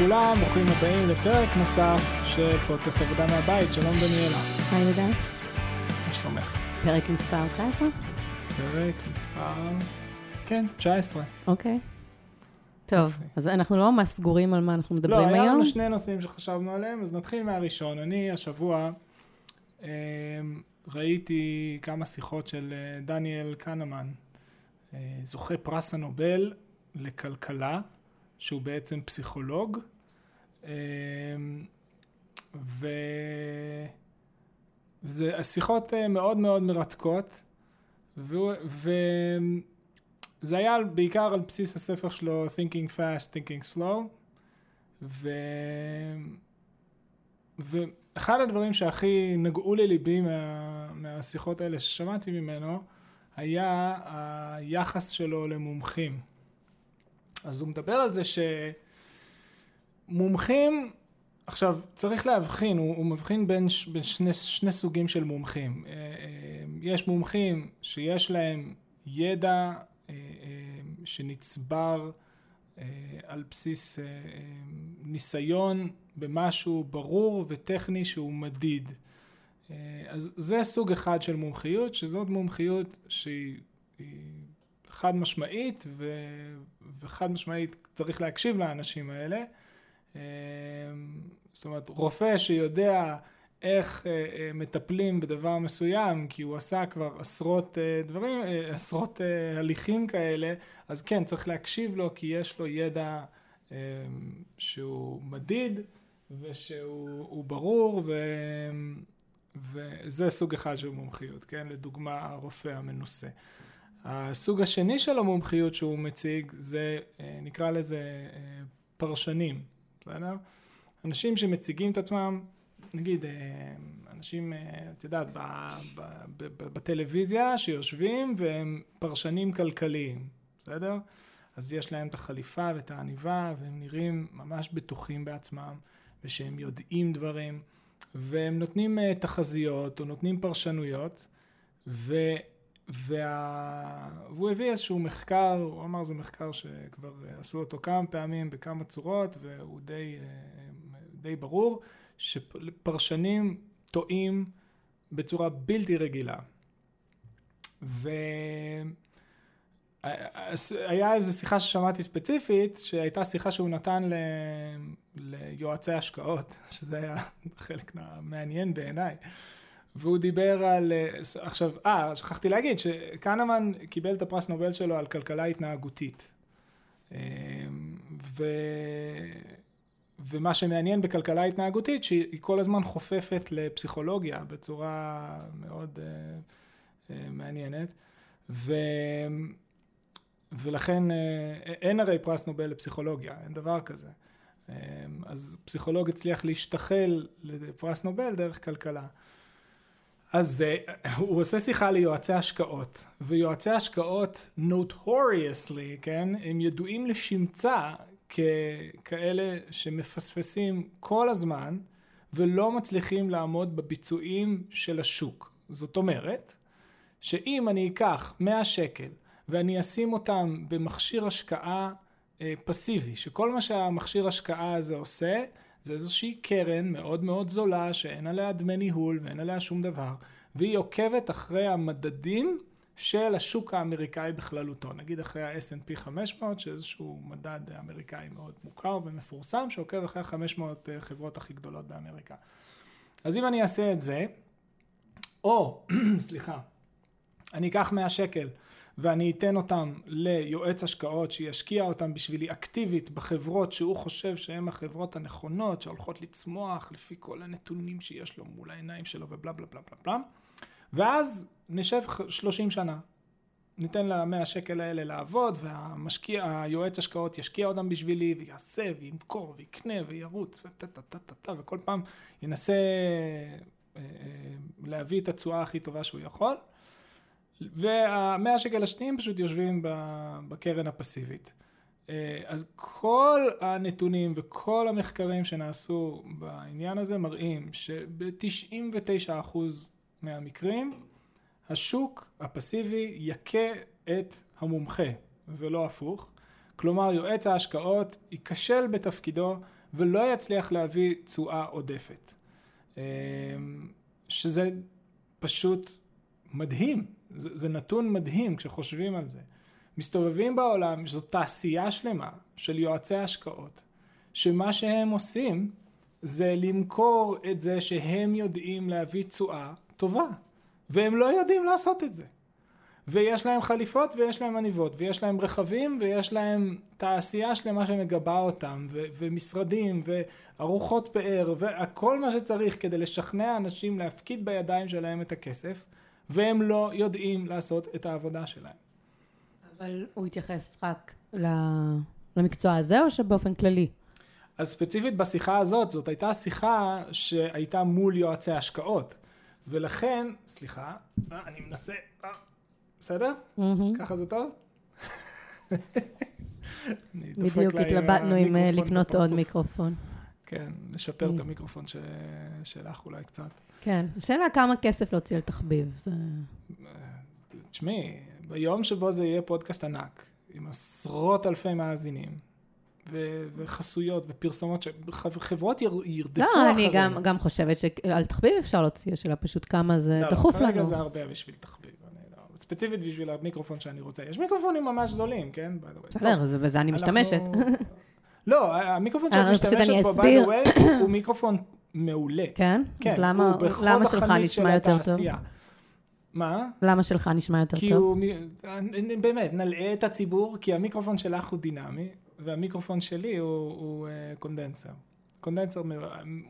לכולם, ברוכים הבאים לפרק נוסף של פודקאסט עבודה מהבית, שלום דניאלה. היי יהודה. מה שלומך? פרק מספר 19? פרק מספר... כן, 19. אוקיי. טוב, יופי. אז אנחנו לא ממש סגורים על מה אנחנו לא, מדברים היה היום. לנו שני נושאים שחשבנו עליהם, אז נתחיל מהראשון. אני השבוע אה, ראיתי כמה שיחות של אה, דניאל קנמן, אה, זוכה פרס הנובל לכלכלה, שהוא בעצם פסיכולוג, אה, ו... זה השיחות אה, מאוד מאוד מרתקות, וזה היה בעיקר על בסיס הספר שלו Thinking Fast, Thinking Slow, ו... ואחד הדברים שהכי נגעו לליבי מה... מהשיחות האלה ששמעתי ממנו, היה היחס שלו למומחים. אז הוא מדבר על זה שמומחים, עכשיו צריך להבחין, הוא, הוא מבחין בין, ש... בין שני, שני סוגים של מומחים. אה, אה, יש מומחים שיש להם ידע אה, שנצבר על בסיס ניסיון במשהו ברור וטכני שהוא מדיד. אז זה סוג אחד של מומחיות, שזאת מומחיות שהיא היא חד משמעית, ו, וחד משמעית צריך להקשיב לאנשים האלה. אה, זאת אומרת, רופא שיודע איך אה, אה, מטפלים בדבר מסוים, כי הוא עשה כבר עשרות דברים, עשרות הליכים כאלה, אז כן, צריך להקשיב לו, כי יש לו ידע שהוא מדיד, ושהוא הוא ברור, ו, וזה סוג אחד של מומחיות, כן? לדוגמה, הרופא המנוסה. הסוג השני של המומחיות שהוא מציג זה, אה, נקרא לזה אה, פרשנים, בסדר? אנשים שמציגים את עצמם, נגיד, אה, אנשים, את יודעת, בטלוויזיה שיושבים והם פרשנים כלכליים, בסדר? אז יש להם את החליפה ואת העניבה והם נראים ממש בטוחים בעצמם ושהם יודעים דברים והם נותנים תחזיות או נותנים פרשנויות ו... וה... והוא הביא איזשהו מחקר, הוא אמר זה מחקר שכבר אה, עשו אותו כמה פעמים בכמה צורות והוא די, אה, די ברור שפרשנים טועים בצורה בלתי רגילה. והיה איזו שיחה ששמעתי ספציפית, שהייתה שיחה שהוא נתן ל... ליועצי השקעות, שזה היה חלק מעניין בעיניי. והוא דיבר על, עכשיו, אה, שכחתי להגיד שקנמן קיבל את הפרס נובל שלו על כלכלה התנהגותית. ו... ומה שמעניין בכלכלה התנהגותית, שהיא כל הזמן חופפת לפסיכולוגיה בצורה מאוד uh, uh, מעניינת. ו... ולכן uh, אין הרי פרס נובל לפסיכולוגיה, אין דבר כזה. Um, אז פסיכולוג הצליח להשתחל לפרס נובל דרך כלכלה. אז uh, הוא עושה שיחה ליועצי השקעות, ויועצי השקעות notoriously, כן, הם ידועים לשמצה ככאלה שמפספסים כל הזמן ולא מצליחים לעמוד בביצועים של השוק. זאת אומרת, שאם אני אקח 100 שקל ואני אשים אותם במכשיר השקעה אה, פסיבי, שכל מה שהמכשיר השקעה הזה עושה, זה איזושהי קרן מאוד מאוד זולה שאין עליה דמי ניהול ואין עליה שום דבר, והיא עוקבת אחרי המדדים של השוק האמריקאי בכללותו, נגיד אחרי ה-S&P 500, שאיזשהו מדד אמריקאי מאוד מוכר ומפורסם, שעוקב אחרי ה-500 חברות הכי גדולות באמריקה. אז אם אני אעשה את זה, או, סליחה, אני אקח 100 שקל ואני אתן אותם ליועץ השקעות שישקיע אותם בשבילי אקטיבית בחברות שהוא חושב שהן החברות הנכונות, שהולכות לצמוח לפי כל הנתונים שיש לו מול העיניים שלו ובלה בלה בלה בלה בלה, ואז נשב 30 שנה. ניתן למאה שקל האלה לעבוד, והמשקיע, היועץ השקעות ישקיע אותם בשבילי, ויעשה, וימכור, ויקנה, וירוץ, וטה-טה-טה-טה, וכל פעם ינסה אה, להביא את התשואה הכי טובה שהוא יכול. והמאה שקל השניים פשוט יושבים בקרן הפסיבית. אז כל הנתונים וכל המחקרים שנעשו בעניין הזה מראים שב-99% מהמקרים השוק הפסיבי יכה את המומחה ולא הפוך. כלומר, יועץ ההשקעות ייכשל בתפקידו ולא יצליח להביא תשואה עודפת. אה, שזה פשוט מדהים, זה, זה נתון מדהים כשחושבים על זה. מסתובבים בעולם, זו תעשייה שלמה של יועצי השקעות, שמה שהם עושים זה למכור את זה שהם יודעים להביא תשואה טובה, והם לא יודעים לעשות את זה. ויש להם חליפות ויש להם עניבות ויש להם רכבים ויש להם תעשייה שלמה שמגבה אותם ו- ומשרדים וארוחות פאר וכל מה שצריך כדי לשכנע אנשים להפקיד בידיים שלהם את הכסף והם לא יודעים לעשות את העבודה שלהם. אבל הוא התייחס רק למקצוע הזה או שבאופן כללי? אז ספציפית בשיחה הזאת, זאת הייתה שיחה שהייתה מול יועצי השקעות ולכן, סליחה, אני מנסה, אה, בסדר? ככה זה טוב? בדיוק התלבטנו אם אה, לקנות עוד מיקרופון. כן, לשפר את המיקרופון שלך אולי קצת. כן, השאלה כמה כסף להוציא על תחביב. תשמעי, ביום שבו זה יהיה פודקאסט ענק, עם עשרות אלפי מאזינים, ו- וחסויות ופרסומות שחברות ירדפו אחרינו. לא, אני גם, גם חושבת שעל תחביב אפשר להוציא, השאלה פשוט כמה זה לא, דחוף לא, לנו. לא, כרגע זה הרבה בשביל תחביב. לא, ספציפית בשביל המיקרופון שאני רוצה. יש מיקרופונים ממש זולים, כן? בסדר, בזה אני משתמשת. לא, המיקרופון שאת משתמשת בו, by the way, הוא מיקרופון מעולה. כן? כן, אז למה, למה שלך נשמע יותר טוב? מה? למה שלך נשמע יותר כי טוב? כי הוא, באמת, נלאה את הציבור, כי המיקרופון שלך הוא דינמי, והמיקרופון שלי הוא, הוא uh, קונדנסר. קונדנסר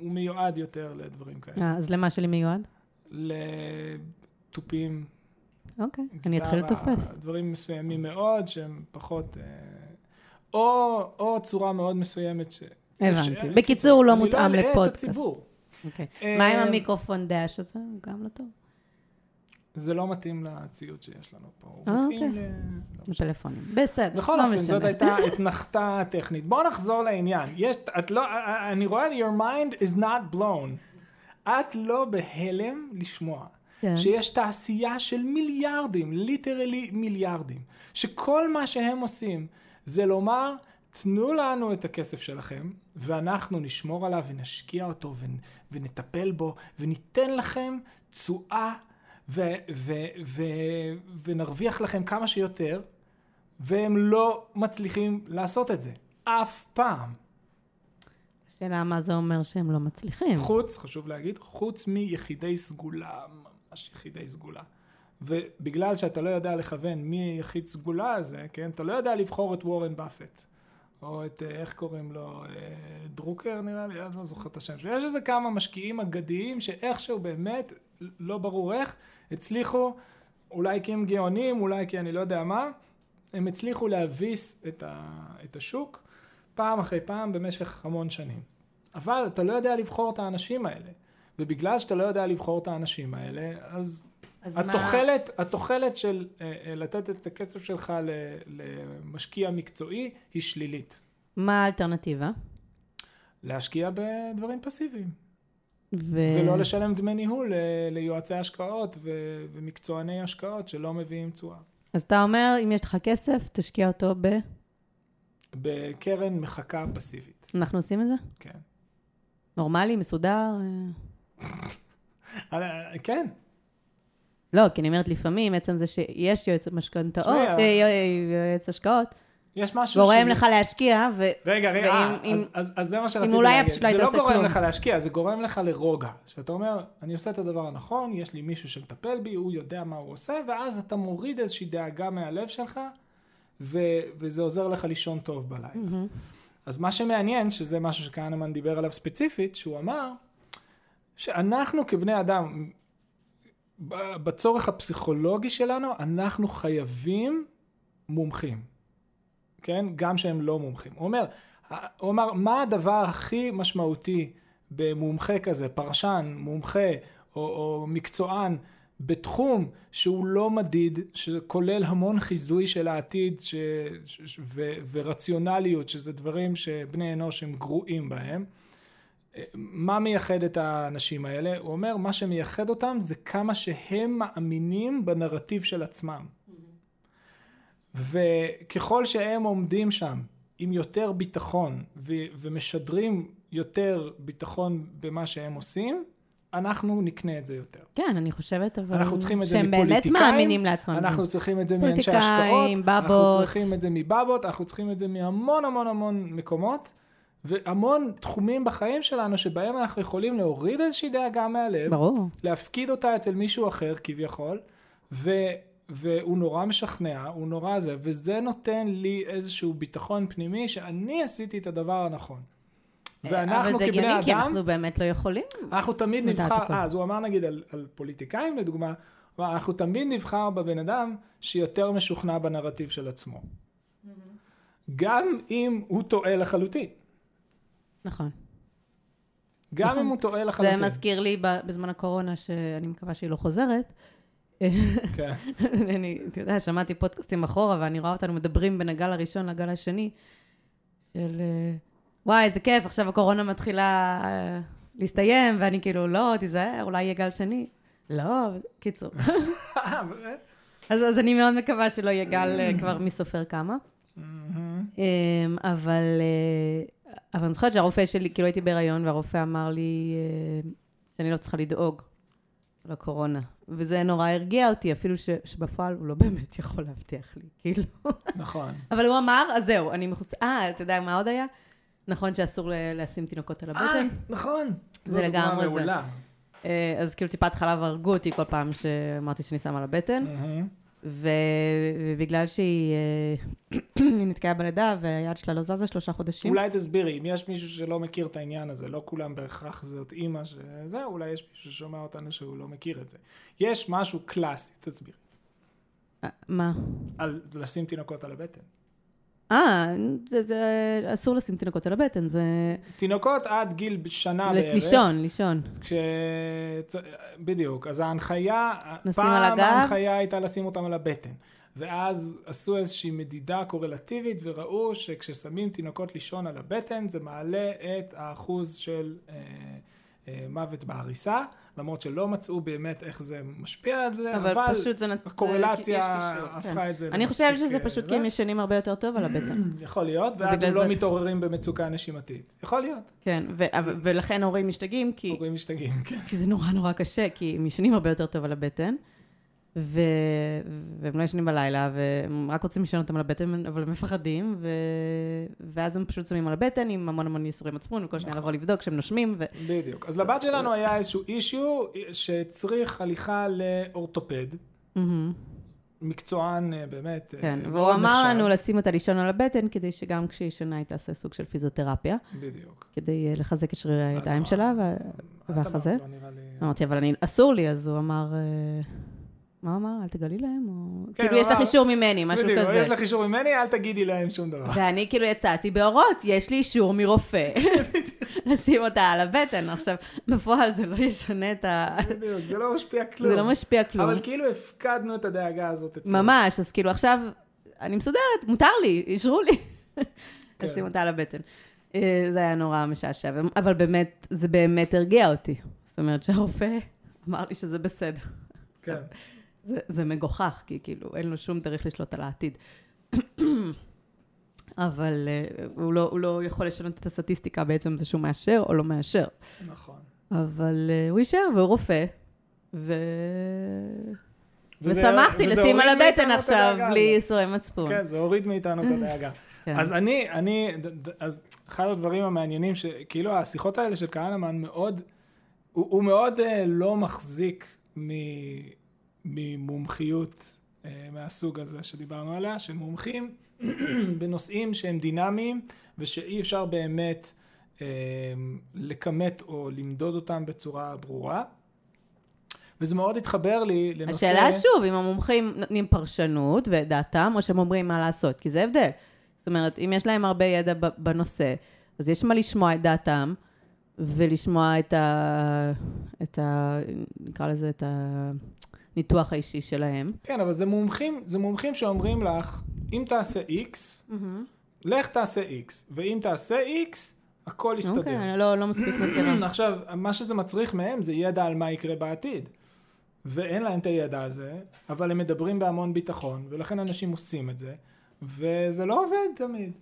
הוא מיועד יותר לדברים כאלה. אה, אז למה שלי מיועד? לתופים. אוקיי, אני אתחיל לתופף. דברים מסוימים מאוד, שהם פחות... Uh, או, או צורה מאוד מסוימת ש... הבנתי. בקיצור, הוא לא מותאם לפודקאסט. אני לא אלאה את הציבור. אוקיי. מה עם המיקרופון דאש הזה? הוא גם לא טוב. זה לא מתאים לציוד שיש לנו פה. הוא אה, מתאים אוקיי. לפלאפונים. בסדר, בכל לא אופן. זאת הייתה אתנחתה טכנית. בואו נחזור לעניין. יש, את לא, אני רואה, your mind is not blown. את לא בהלם לשמוע. כן. שיש תעשייה של מיליארדים, ליטרלי מיליארדים, שכל מה שהם עושים זה לומר, תנו לנו את הכסף שלכם, ואנחנו נשמור עליו ונשקיע אותו ונטפל בו, וניתן לכם תשואה ו- ו- ו- ונרוויח לכם כמה שיותר, והם לא מצליחים לעשות את זה. אף פעם. השאלה מה זה אומר שהם לא מצליחים. חוץ, חשוב להגיד, חוץ מיחידי סגולה, ממש יחידי סגולה. ובגלל שאתה לא יודע לכוון מי יחיד סגולה הזה, כן? אתה לא יודע לבחור את וורן באפט. או את, איך קוראים לו, דרוקר נראה לי, אני לא זוכר את השם שלו. יש איזה כמה משקיעים אגדיים שאיכשהו באמת, לא ברור איך, הצליחו, אולי כי הם גאונים, אולי כי אני לא יודע מה, הם הצליחו להביס את, ה, את השוק פעם אחרי פעם במשך המון שנים. אבל אתה לא יודע לבחור את האנשים האלה. ובגלל שאתה לא יודע לבחור את האנשים האלה, אז התוחלת, מה... התוחלת של אה, אה, לתת את הכסף שלך למשקיע מקצועי היא שלילית. מה האלטרנטיבה? להשקיע בדברים פסיביים. ו... ולא לשלם דמי ניהול ליועצי השקעות ו- ומקצועני השקעות שלא מביאים תשואה. אז אתה אומר, אם יש לך כסף, תשקיע אותו ב... בקרן מחקה פסיבית. אנחנו עושים את זה? כן. נורמלי, מסודר? כן. לא, כי אני אומרת לפעמים, עצם זה שיש יועץ משכנתאות, יועץ השקעות, יש משהו גורם לך להשקיע, ו... רגע, רגע, אה, אז, אז, אז זה מה שרציתי להגיד. לא זה לא גורם כלום. לך להשקיע, זה גורם לך לרוגע. שאתה אומר, אני עושה את הדבר הנכון, יש לי מישהו שמטפל בי, הוא יודע מה הוא עושה, ואז אתה מוריד איזושהי דאגה מהלב שלך, ו, וזה עוזר לך לישון טוב בלילה. Mm-hmm. אז מה שמעניין, שזה משהו שכהנמן דיבר עליו ספציפית, שהוא אמר, שאנחנו כבני אדם, בצורך הפסיכולוגי שלנו, אנחנו חייבים מומחים. כן? גם שהם לא מומחים. הוא אומר, הוא אמר, מה הדבר הכי משמעותי במומחה כזה, פרשן, מומחה או, או מקצוען, בתחום שהוא לא מדיד, שכולל המון חיזוי של העתיד ש, ש, ו, ורציונליות, שזה דברים שבני אנוש הם גרועים בהם. מה מייחד את האנשים האלה? הוא אומר, מה שמייחד אותם זה כמה שהם מאמינים בנרטיב של עצמם. וככל שהם עומדים שם עם יותר ביטחון ו- ומשדרים יותר ביטחון במה שהם עושים, אנחנו נקנה את זה יותר. כן, אני חושבת, אבל... אנחנו צריכים את זה שהם מפוליטיקאים. באמת מאמינים לעצמם. אנחנו צריכים את זה מאנשי פוליטיקאים, השקעות. אנחנו בבות. צריכים את זה מבבות, אנחנו צריכים את זה מהמון המון המון מקומות, והמון תחומים בחיים שלנו שבהם אנחנו יכולים להוריד איזושהי דאגה מהלב, ברור. להפקיד אותה אצל מישהו אחר כביכול, ו... והוא נורא משכנע, הוא נורא זה, וזה נותן לי איזשהו ביטחון פנימי שאני עשיתי את הדבר הנכון. ואנחנו אבל זה כבני הגיוני, כי אדם, אנחנו באמת לא יכולים. אנחנו תמיד נבחר. אה, אז הוא אמר נגיד על, על פוליטיקאים לדוגמה, אנחנו תמיד נבחר בבן אדם שיותר משוכנע בנרטיב של עצמו. Mm-hmm. גם אם הוא טועה לחלוטין. נכון. גם נכון. אם הוא טועה זה לחלוטין. מזכיר לי בזמן הקורונה, שאני מקווה שהיא לא חוזרת. כן. אני, אתה יודע, שמעתי פודקאסטים אחורה, ואני רואה אותנו מדברים בין הגל הראשון לגל השני, של אה, וואי, איזה כיף, עכשיו הקורונה מתחילה אה, להסתיים, ואני כאילו, לא, תיזהר, אולי יהיה גל שני. לא, קיצור. באמת? אז, אז אני מאוד מקווה שלא יהיה גל אה, כבר מי סופר כמה. אמ, אבל, אבל אני זוכרת שהרופא שלי, כאילו הייתי בהיריון, והרופא אמר לי אה, שאני לא צריכה לדאוג לקורונה. וזה נורא הרגיע אותי, אפילו ש, שבפועל הוא לא באמת יכול להבטיח לי, כאילו. נכון. אבל הוא אמר, אז זהו, אני מחוס... אה, אתה יודע מה עוד היה? נכון שאסור לשים תינוקות על אה, הבטן? נכון. זה לגמרי זה. אה, אז כאילו טיפת חלב הרגו אותי כל פעם שאמרתי שאני שמה על הבטן. מהמם. ו... ובגלל שהיא אה, נתקעה בלידה והיד שלה לא זזה שלושה חודשים. אולי תסבירי, אם יש מישהו שלא מכיר את העניין הזה, לא כולם בהכרח זאת אימא שזה, אולי יש מישהו ששומע אותנו שהוא לא מכיר את זה. יש משהו קלאסי, תסבירי, אה, מה? על לשים תינוקות על הבטן. אה, זה, זה אסור לשים תינוקות על הבטן, זה... תינוקות עד גיל שנה בערך. לישון, לישון. כש... בדיוק, אז ההנחיה, נשים פעם על הגב? ההנחיה הייתה לשים אותם על הבטן. ואז עשו איזושהי מדידה קורלטיבית וראו שכששמים תינוקות לישון על הבטן זה מעלה את האחוז של אה, מוות בעריסה, למרות שלא מצאו באמת איך זה משפיע על זה, אבל, אבל, פשוט זה... נת- הקורלציה הפכה כן. את זה אני חושבת שזה אה, פשוט. כי הם ישנים הרבה יותר טוב על הבטן. יכול להיות, ואז הם לא זה- מתעוררים במצוקה נשימתית. יכול להיות, כן, ו- ולכן הורים משתגעים, כי... הורים משתגעים, כן. כי זה נורא נורא קשה, כי הם ישנים הרבה יותר טוב על הבטן, ו... והם לא ישנים בלילה, והם רק רוצים לישון אותם על הבטן, אבל הם מפחדים, ו... ואז הם פשוט שמים על הבטן עם המון המון ייסורי מצפון, וכל שניה נכון. לבוא לבדוק שהם נושמים, ו... בדיוק. אז לבת שלנו היה איזשהו אישיו שהצריך הליכה לאורתופד, מקצוען אה, באמת כן, אה, והוא מאוד אמר. לנו לשים אותה לישון על הבטן, כדי שגם כשהיא ישנה היא תעשה סוג של פיזיותרפיה, בדיוק. כדי אה, לחזק את שרירי הידיים שלה, והחזה? לא אמרתי, אבל אסור לי, אז הוא אמר, מה אמר? אל תגלי להם? או... כן, כאילו, יש לך אישור ממני, משהו בדיוק, כזה. יש לך אישור ממני, אל תגידי להם שום דבר. ואני כאילו יצאתי באורות, יש לי אישור מרופא לשים אותה על הבטן. עכשיו, בפועל זה לא ישנה את ה... בדיוק, זה לא משפיע כלום. זה לא משפיע כלום. אבל כאילו הפקדנו את הדאגה הזאת אצלנו. ממש, אז כאילו עכשיו, אני מסודרת, מותר לי, אישרו לי כן. לשים אותה על הבטן. אה, זה היה נורא משעשע, אבל באמת, זה באמת הרגיע אותי. זאת אומרת שהרופא אמר לי שזה בסדר. כן. זה, זה מגוחך, כי כאילו אין לו שום דרך לשלוט על העתיד. אבל uh, הוא, לא, הוא לא יכול לשנות את הסטטיסטיקה בעצם זה שהוא מאשר או לא מאשר. נכון. אבל uh, הוא אישר, והוא רופא, ו... וזה- ושמחתי וזה לשים על הבטן עכשיו, בלי. ייסורי מצפון. כן, זה הוריד מאיתנו את הדאגה. כן. אז אני, אני, אז אחד הדברים המעניינים, שכאילו השיחות האלה של כהנמן מאוד, הוא, הוא מאוד אה, לא מחזיק מ, ממומחיות אה, מהסוג הזה שדיברנו עליה, של מומחים בנושאים שהם דינמיים ושאי אפשר באמת אה, לכמת או למדוד אותם בצורה ברורה. וזה מאוד התחבר לי לנושא... השאלה שוב, אם המומחים נותנים פרשנות ואת דעתם, או שהם אומרים מה לעשות, כי זה הבדל. זאת אומרת, אם יש להם הרבה ידע בנושא, אז יש מה לשמוע את דעתם, ולשמוע את ה... את ה... נקרא לזה את הניתוח האישי שלהם. כן, אבל זה מומחים, זה מומחים שאומרים לך, אם תעשה X, לך תעשה X, ואם תעשה X, הכל יסתדר. אוקיי, אני לא, לא מספיק מכירה. עכשיו, מה שזה מצריך מהם זה ידע על מה יקרה בעתיד. ואין להם את הידע הזה, אבל הם מדברים בהמון ביטחון, ולכן אנשים עושים את זה, וזה לא עובד תמיד.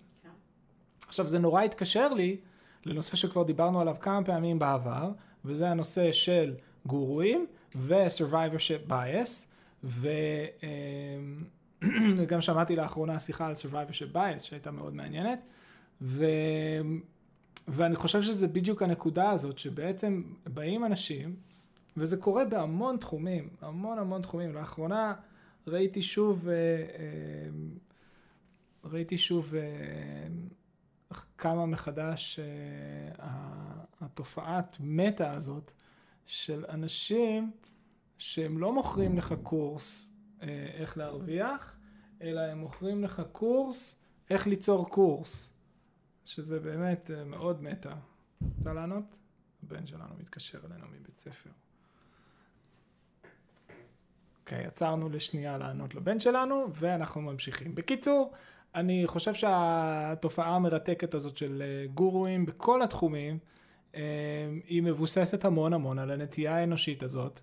עכשיו, זה נורא התקשר לי לנושא שכבר דיברנו עליו כמה פעמים בעבר, וזה הנושא של גורואים ו-survivorship bias, וגם שמעתי לאחרונה שיחה על survivorship bias שהייתה מאוד מעניינת, ו... ואני חושב שזה בדיוק הנקודה הזאת, שבעצם באים אנשים, וזה קורה בהמון תחומים, המון המון תחומים. לאחרונה ראיתי שוב, אה, אה, ראיתי שוב אה, כמה מחדש התופעת מטה הזאת של אנשים שהם לא מוכרים לך קורס איך להרוויח, אלא הם מוכרים לך קורס איך ליצור קורס. שזה באמת אה, מאוד מטה. רוצה לענות? הבן שלנו מתקשר אלינו מבית ספר. אוקיי, okay, עצרנו לשנייה לענות לבן שלנו, ואנחנו ממשיכים. בקיצור, אני חושב שהתופעה המרתקת הזאת של אה, גורואים בכל התחומים, אה, היא מבוססת המון המון על הנטייה האנושית הזאת,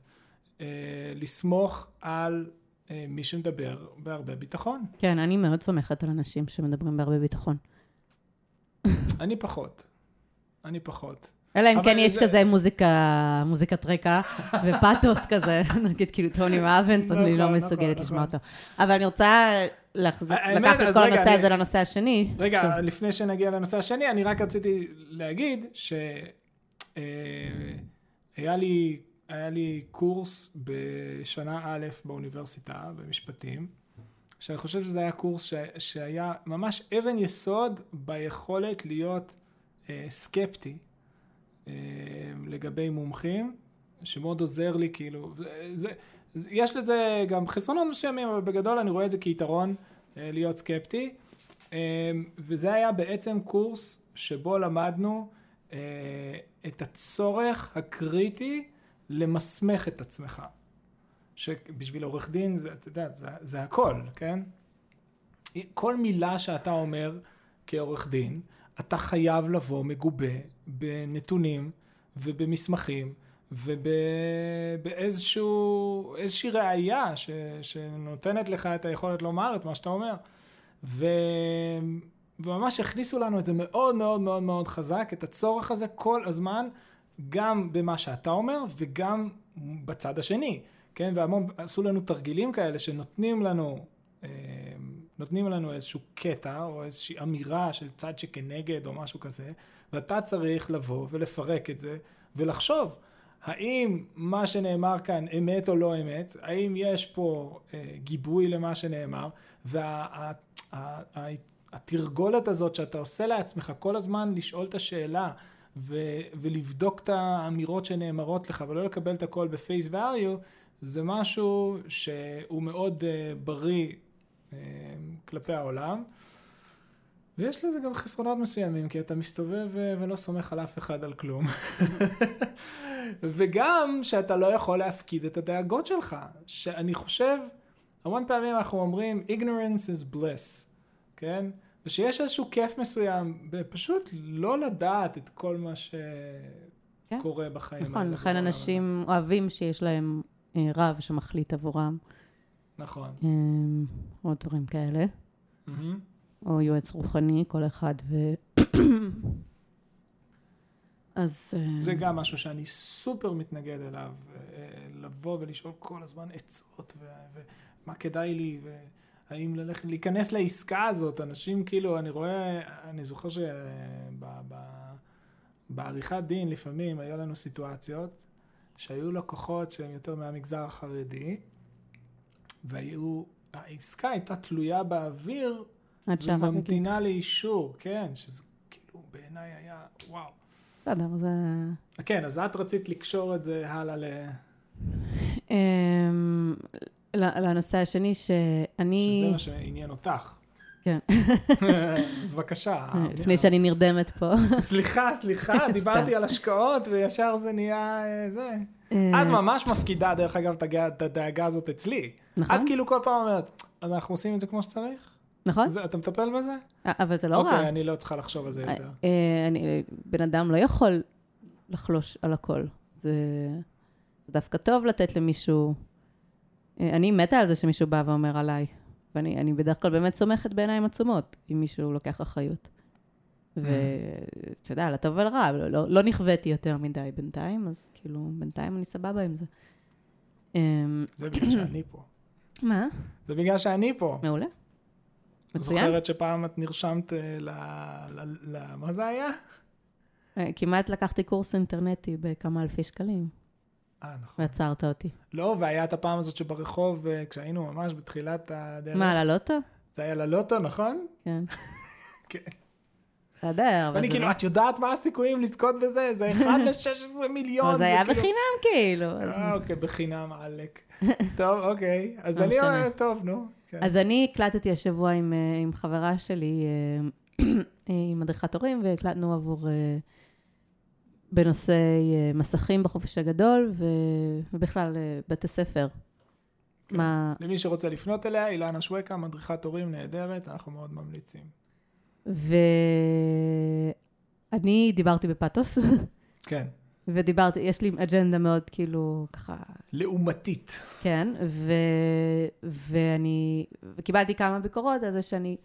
לסמוך על מי שמדבר בהרבה ביטחון. כן, אני מאוד סומכת על אנשים שמדברים בהרבה ביטחון. אני פחות. אני פחות. אלא אם כן יש זה... כזה מוזיקה, מוזיקת רקע ופאתוס כזה, נגיד כאילו טוני מאבנס, אני לא נכון, נכון, מסוגלת לשמוע נכון. אותו. אבל אני רוצה לקחת את כל הנושא הזה לנושא השני. רגע, לפני שנגיע לנושא השני, אני רק רציתי להגיד שהיה אה, לי, היה לי קורס בשנה א' באוניברסיטה, במשפטים. שאני חושב שזה היה קורס ש, שהיה ממש אבן יסוד ביכולת להיות אה, סקפטי אה, לגבי מומחים, שמאוד עוזר לי, כאילו, זה, יש לזה גם חסרונות מסוימים, אבל בגדול אני רואה את זה כיתרון אה, להיות סקפטי, אה, וזה היה בעצם קורס שבו למדנו אה, את הצורך הקריטי למסמך את עצמך. שבשביל עורך דין זה, אתה יודע, זה, זה הכל, כן? כל מילה שאתה אומר כעורך דין, אתה חייב לבוא מגובה בנתונים ובמסמכים ובאיזושהי ראייה ש, שנותנת לך את היכולת לומר את מה שאתה אומר. ו... וממש הכניסו לנו את זה מאוד מאוד מאוד מאוד חזק, את הצורך הזה כל הזמן, גם במה שאתה אומר וגם בצד השני. כן, והמון, עשו לנו תרגילים כאלה שנותנים לנו, אה, נותנים לנו איזשהו קטע או איזושהי אמירה של צד שכנגד או משהו כזה, ואתה צריך לבוא ולפרק את זה ולחשוב, האם מה שנאמר כאן אמת או לא אמת, האם יש פה אה, גיבוי למה שנאמר, והתרגולת וה, הזאת שאתה עושה לעצמך כל הזמן לשאול את השאלה ו- ולבדוק את האמירות שנאמרות לך ולא לקבל את הכל בפייס value, זה משהו שהוא מאוד uh, בריא uh, כלפי העולם. ויש לזה גם חסרונות מסוימים, כי אתה מסתובב uh, ולא סומך על אף אחד על כלום. וגם שאתה לא יכול להפקיד את הדאגות שלך. שאני חושב, המון פעמים אנחנו אומרים, ignorance is bliss, כן? ושיש איזשהו כיף מסוים בפשוט לא לדעת את כל מה שקורה כן? בחיים. נכון, לכן אנשים אוהבים שיש להם אה, רב שמחליט עבורם. נכון. או אה, דברים כאלה. או יועץ רוחני, כל אחד ו... אז... אה, זה גם משהו שאני סופר מתנגד אליו, לבוא ולשאול כל הזמן עצות, ומה כדאי לי, והאם ללכת, להיכנס לעסקה הזאת, אנשים כאילו, אני רואה, אני זוכר שבעריכת דין לפעמים היה לנו סיטואציות שהיו לקוחות שהם יותר מהמגזר החרדי, והיו, העסקה הייתה תלויה באוויר, וממתינה לאישור, כן, שזה כאילו בעיניי היה וואו. בסדר, זה... כן, אז את רצית לקשור את זה הלאה ל... אמ, לנושא השני שאני... שזה מה שעניין אותך. כן. אז בבקשה. אה, לפני שאני נרדמת פה. סליחה, סליחה, דיברתי על השקעות וישר זה נהיה אה, זה. אה. את ממש מפקידה, דרך אגב, את הדאגה הזאת אצלי. נכון. את כאילו כל פעם אומרת, אז אנחנו עושים את זה כמו שצריך? נכון. אתה מטפל בזה? אבל זה לא רע. אוקיי, אני לא צריכה לחשוב על זה יותר. בן אדם לא יכול לחלוש על הכל. זה... זה דווקא טוב לתת למישהו... אה, אני מתה על זה שמישהו בא ואומר עליי, ואני אני בדרך כלל באמת סומכת בעיניים עצומות, אם מישהו לוקח אחריות. ואתה יודע, לטוב ולרע, לא, לא, לא נכוויתי יותר מדי בינתיים, אז כאילו, בינתיים אני סבבה עם זה. אמ, זה בגלל שאני פה. מה? זה בגלל שאני פה. מעולה. מצוין. זוכרת שפעם את נרשמת אה, ל... ל... ל... מה זה היה? אה, כמעט לקחתי קורס אינטרנטי בכמה אלפי שקלים, אה, נכון. ועצרת אותי. לא, והיה את הפעם הזאת שברחוב, אה, כשהיינו ממש בתחילת הדרך. מה, ללוטו? זה היה ללוטו, נכון? כן. כן. בסדר, ואני כאילו, לא... את יודעת מה הסיכויים לזכות בזה? זה 1 ל-16 מיליון. זה היה כאילו- בחינם כאילו. אה, אוקיי, בחינם, עלק. טוב, אוקיי. אז לא אני. אומר, טוב, נו. כן. אז אני הקלטתי השבוע עם, אה, חברה שלי, אה, עם מדריכת הורים, והקלטנו עבור, בנושא אה, מסכים בחופש הגדול, ובכלל אה, בתי ספר. כן. מה, למי שרוצה לפנות אליה, אילנה שווקה, מדריכת הורים נהדרת, אנחנו מאוד ממליצים. ואני דיברתי בפתוס, כן. ודיברתי, יש לי אג'נדה מאוד כאילו, ככה, לעומתית. כן, ו... ואני, וקיבלתי כמה ביקורות על זה שאני,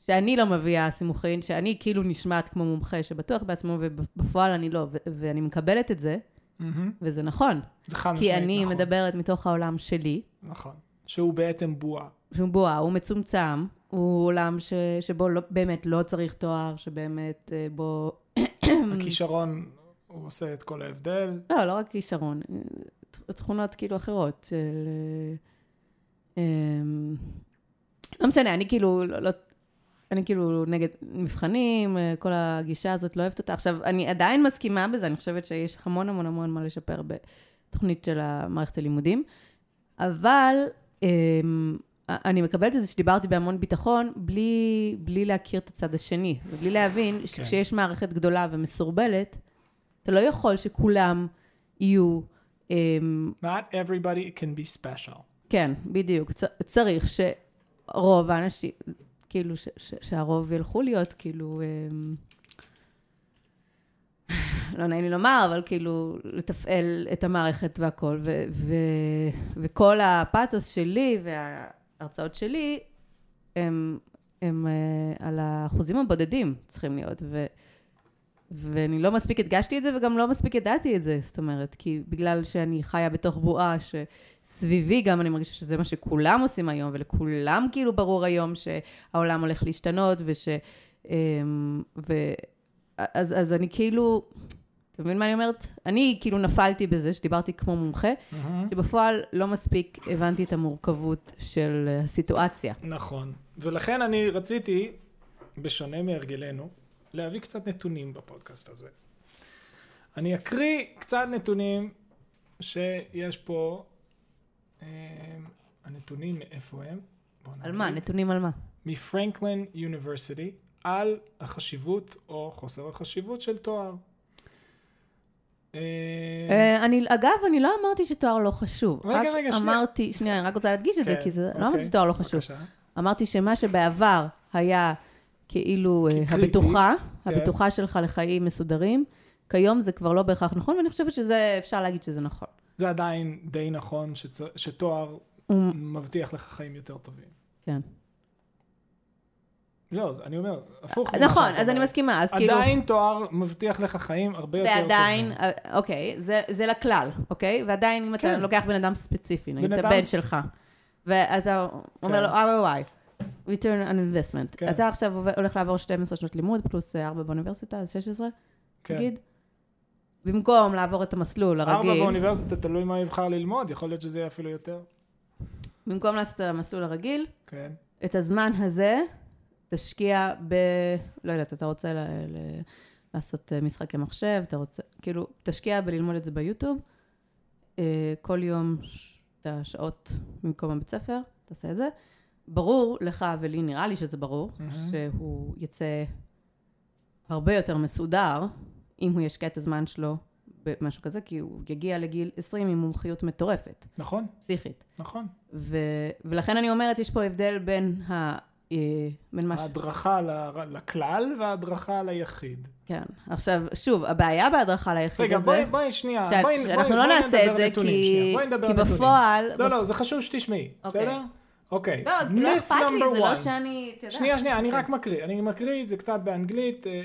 שאני לא מביאה סימוכין, שאני כאילו נשמעת כמו מומחה שבטוח בעצמו, ובפועל אני לא, ו... ואני מקבלת את זה, מהמם. וזה נכון, זה חד כי משמעית אני נכון. מדברת מתוך העולם שלי, נכון. שהוא בעצם בועה. שהוא בועה, הוא מצומצם, הוא עולם ש... שבו לא, באמת לא צריך תואר, שבאמת אה, בו... הכישרון, הוא עושה את כל ההבדל. לא, לא רק כישרון, אה, תכונות כאילו אחרות של... אה, אמ, לא משנה, אני כאילו, לא, לא, אני כאילו נגד מבחנים, כל הגישה הזאת, לא אוהבת אותה. עכשיו, אני עדיין מסכימה בזה, אני חושבת שיש המון המון המון מה לשפר בתוכנית של מערכת הלימודים, אבל אמ, אני מקבלת את זה שדיברתי בהמון ביטחון, בלי, בלי להכיר את הצד השני, ובלי להבין כן. שכשיש מערכת גדולה ומסורבלת, אתה לא יכול שכולם יהיו... אמ, Not everybody can be special. כן, בדיוק. צריך שרוב האנשים, כאילו, ש- ש- שהרוב ילכו להיות, כאילו, אמ, לא נעים לי לומר, אבל כאילו, לתפעל את המערכת והכל. ו- ו- וכל הפאתוס שלי וההרצאות שלי, הם, הם אה, על האחוזים הבודדים צריכים להיות. ו- ואני לא מספיק הדגשתי את זה, וגם לא מספיק ידעתי את זה, זאת אומרת, כי בגלל שאני חיה בתוך בועה שסביבי, גם אני מרגישה שזה מה שכולם עושים היום, ולכולם כאילו ברור היום שהעולם הולך להשתנות, וש... אמ, ו... אז, אז אני כאילו, אתה מבין מה אני אומרת? אני כאילו נפלתי בזה, שדיברתי כמו מומחה, מהמם. שבפועל לא מספיק הבנתי את המורכבות של הסיטואציה. נכון. ולכן אני רציתי, בשונה מהרגלנו, להביא קצת נתונים בפודקאסט הזה. אני אקריא קצת נתונים שיש פה. אה, הנתונים מאיפה הם? על. מה? נתונים על מה? מפרנקלין יוניברסיטי על החשיבות או חוסר החשיבות של תואר. אה, אה, אני, אגב, אני לא אמרתי שתואר לא חשוב. רגע, רגע, שנייה. אמרתי, שנייה, אני רק רוצה להדגיש את זה, כן, כי זה, לא אוקיי, אמרתי שתואר לא חשוב. אמרתי שמה שבעבר היה כאילו אה, הבטוחה, כן. הבטוחה שלך לחיים מסודרים, כיום זה כבר לא בהכרח נכון, ואני חושבת שזה, אפשר להגיד שזה נכון. זה עדיין די נכון. שתואר מבטיח לך חיים יותר טובים. כן. לא, אני אומר, הפוך. נכון, אז אני. מסכימה, אז כאילו... עדיין תואר מבטיח לך חיים הרבה יותר טובים. ועדיין, אה, אוקיי, זה, זה לכלל, אוקיי? ועדיין אם אתה כן. לוקח בן אדם ספציפי, נגיד את הבן שלך, ואתה אומר לו ROI, return on investment, כן. אתה עכשיו הולך לעבור 12 שנות לימוד, פלוס 4 באוניברסיטה, אז 16, כן. נגיד, במקום לעבור את המסלול ארבע הרגיל, באוניברסיטה, תלוי מה יבחר ללמוד, יכול להיות שזה יהיה אפילו יותר. במקום לעשות את המסלול הרגיל, כן. את הזמן הזה תשקיע ב... לא יודעת, אתה רוצה ל... ל... לעשות אה, משחקי מחשב, אתה רוצה... כאילו, תשקיע בללמוד את זה ביוטיוב. אה, כל יום את השעות במקום הבית ספר, תעשה את זה. ברור לך ולי, נראה לי שזה ברור, מהמם. שהוא יצא הרבה יותר מסודר, אם הוא ישקיע את הזמן שלו במשהו כזה, כי הוא יגיע לגיל 20 עם מומחיות מטורפת, נכון, פסיכית. נכון. ו, ולכן אני אומרת, יש פה הבדל בין אה, בין מה ש... ההדרכה לכלל וההדרכה ליחיד. כן. עכשיו, שוב, הבעיה בהדרכה ליחיד רגע, הזה... בואי, בואי שנייה, ש- בואי, שאנחנו בואי, לא בואי נעשה את זה, נתונים כי, שנייה. בואי נדבר כי נתונים. בפועל... לא, לא, זה חשוב שתשמעי, אוקיי. בסדר? אוקיי. לא, לא אכפת לי, number זה לא one. שאני... יודע. שנייה, שנייה, אני אוקיי. רק מקריא. אני מקריא את זה קצת באנגלית, אה, אה,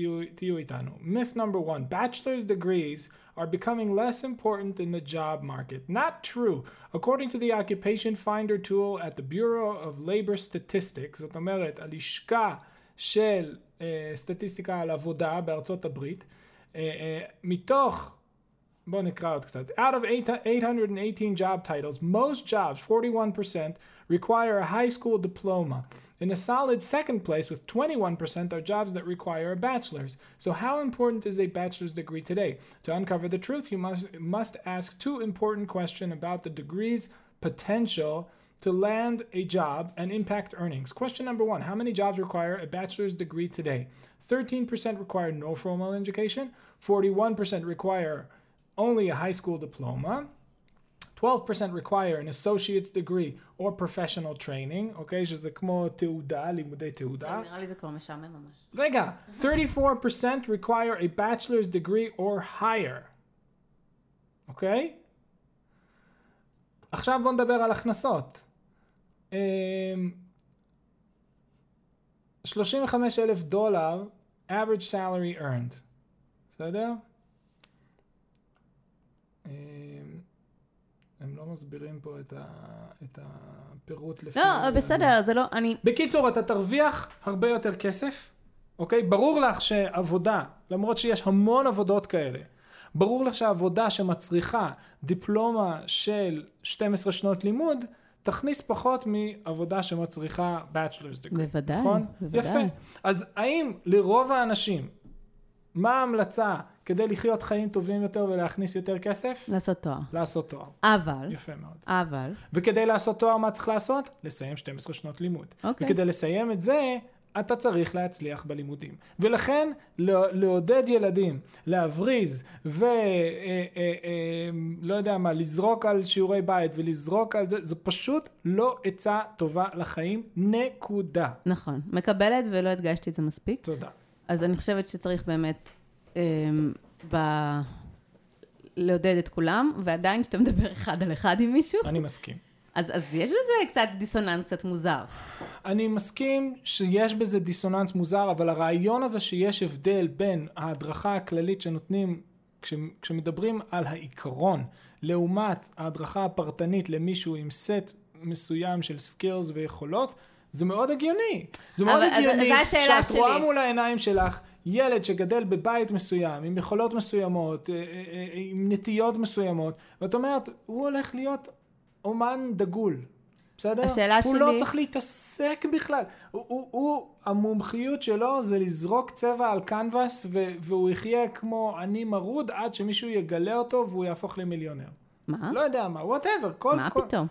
אה, תהיו איתנו. Myth number one, bachelor's degrees are becoming less important in the job market. Not true. According to the occupation finder tool at the Bureau of Labor Statistics, זאת אומרת, הלשכה של אה, סטטיסטיקה על עבודה בארצות הברית, אה, אה, מתוך בואו נקרא עוד קצת. Out of 818 job titles, most jobs, 41%, require a high school diploma. In a solid second place with 21% are jobs that require a bachelor's. So how important is a bachelor's degree today? To uncover the truth, you must, must ask two important questions about the degree's potential to land a job and impact earnings. Question number one, how many jobs require a bachelor's degree today? 13% require no formal education, 41% require only a high school diploma. 12% require an associate's degree or professional training, אוקיי? שזה כמו תעודה, לימודי תעודה. נראה לי זה כבר משעמם ממש. רגע, 34% require a bachelor's degree or higher. אוקיי? עכשיו בואו נדבר על הכנסות. אמ, 35 אלף דולר average salary earned. בסדר? אמ, הם לא מסבירים פה את, ה, את הפירוט לפי... לא. בסדר, זה לא... אני... בקיצור, אתה תרוויח הרבה יותר כסף, אוקיי? ברור לך שעבודה, למרות שיש המון עבודות כאלה, ברור לך שעבודה שמצריכה דיפלומה של 12 שנות לימוד, תכניס פחות מעבודה שמצריכה Bachelor's degree. בוודאי, נכון? בוודאי. יפה. אז האם לרוב האנשים, מה ההמלצה כדי לחיות חיים טובים יותר ולהכניס יותר כסף? לעשות תואר. לעשות תואר. אבל, יפה מאוד. אבל, וכדי לעשות תואר, מה צריך לעשות? לסיים 12 שנות לימוד. אוקיי. וכדי לסיים את זה, אתה צריך להצליח בלימודים. ולכן, לא- לעודד ילדים, להבריז, ו... אה, אה, אה, לא יודע מה, לזרוק על שיעורי בית ולזרוק על זה, זו פשוט לא עצה טובה לחיים, נקודה. נכון. מקבלת ולא הדגשתי את זה מספיק. תודה. אז אני חושבת שצריך באמת אמ, ב... לעודד את כולם, ועדיין כשאתה מדבר אחד על אחד עם מישהו, אני מסכים. אז, אז יש בזה קצת דיסוננס קצת מוזר. אני מסכים שיש בזה דיסוננס מוזר, אבל הרעיון הזה שיש הבדל בין ההדרכה הכללית שנותנים כש, כשמדברים על העיקרון, לעומת ההדרכה הפרטנית למישהו עם סט מסוים של skills ויכולות, זה מאוד הגיוני. זה מאוד אבל- הגיוני שאת רואה שלי. מול העיניים שלך ילד שגדל בבית מסוים, עם יכולות מסוימות, אה, אה, אה, עם נטיות מסוימות, ואת אומרת, הוא הולך להיות אומן דגול. בסדר? השאלה הוא לא שלי- צריך להתעסק בכלל. הוא, הוא, הוא, המומחיות שלו זה לזרוק צבע על קנבס, ו, והוא יחיה כמו עני מרוד עד שמישהו יגלה אותו והוא יהפוך למיליונר. מה? לא יודע מה, whatever. מה כל... פתאום?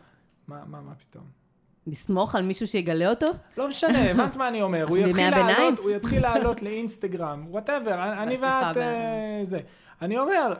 מה, מה, מה פתאום? לסמוך על מישהו שיגלה אותו? לא משנה, הבנת מה אני אומר. הוא יתחיל? לעלות, הוא יתחיל לעלות לאינסטגרם, whatever, אני ואת... אה, זה. אני אומר,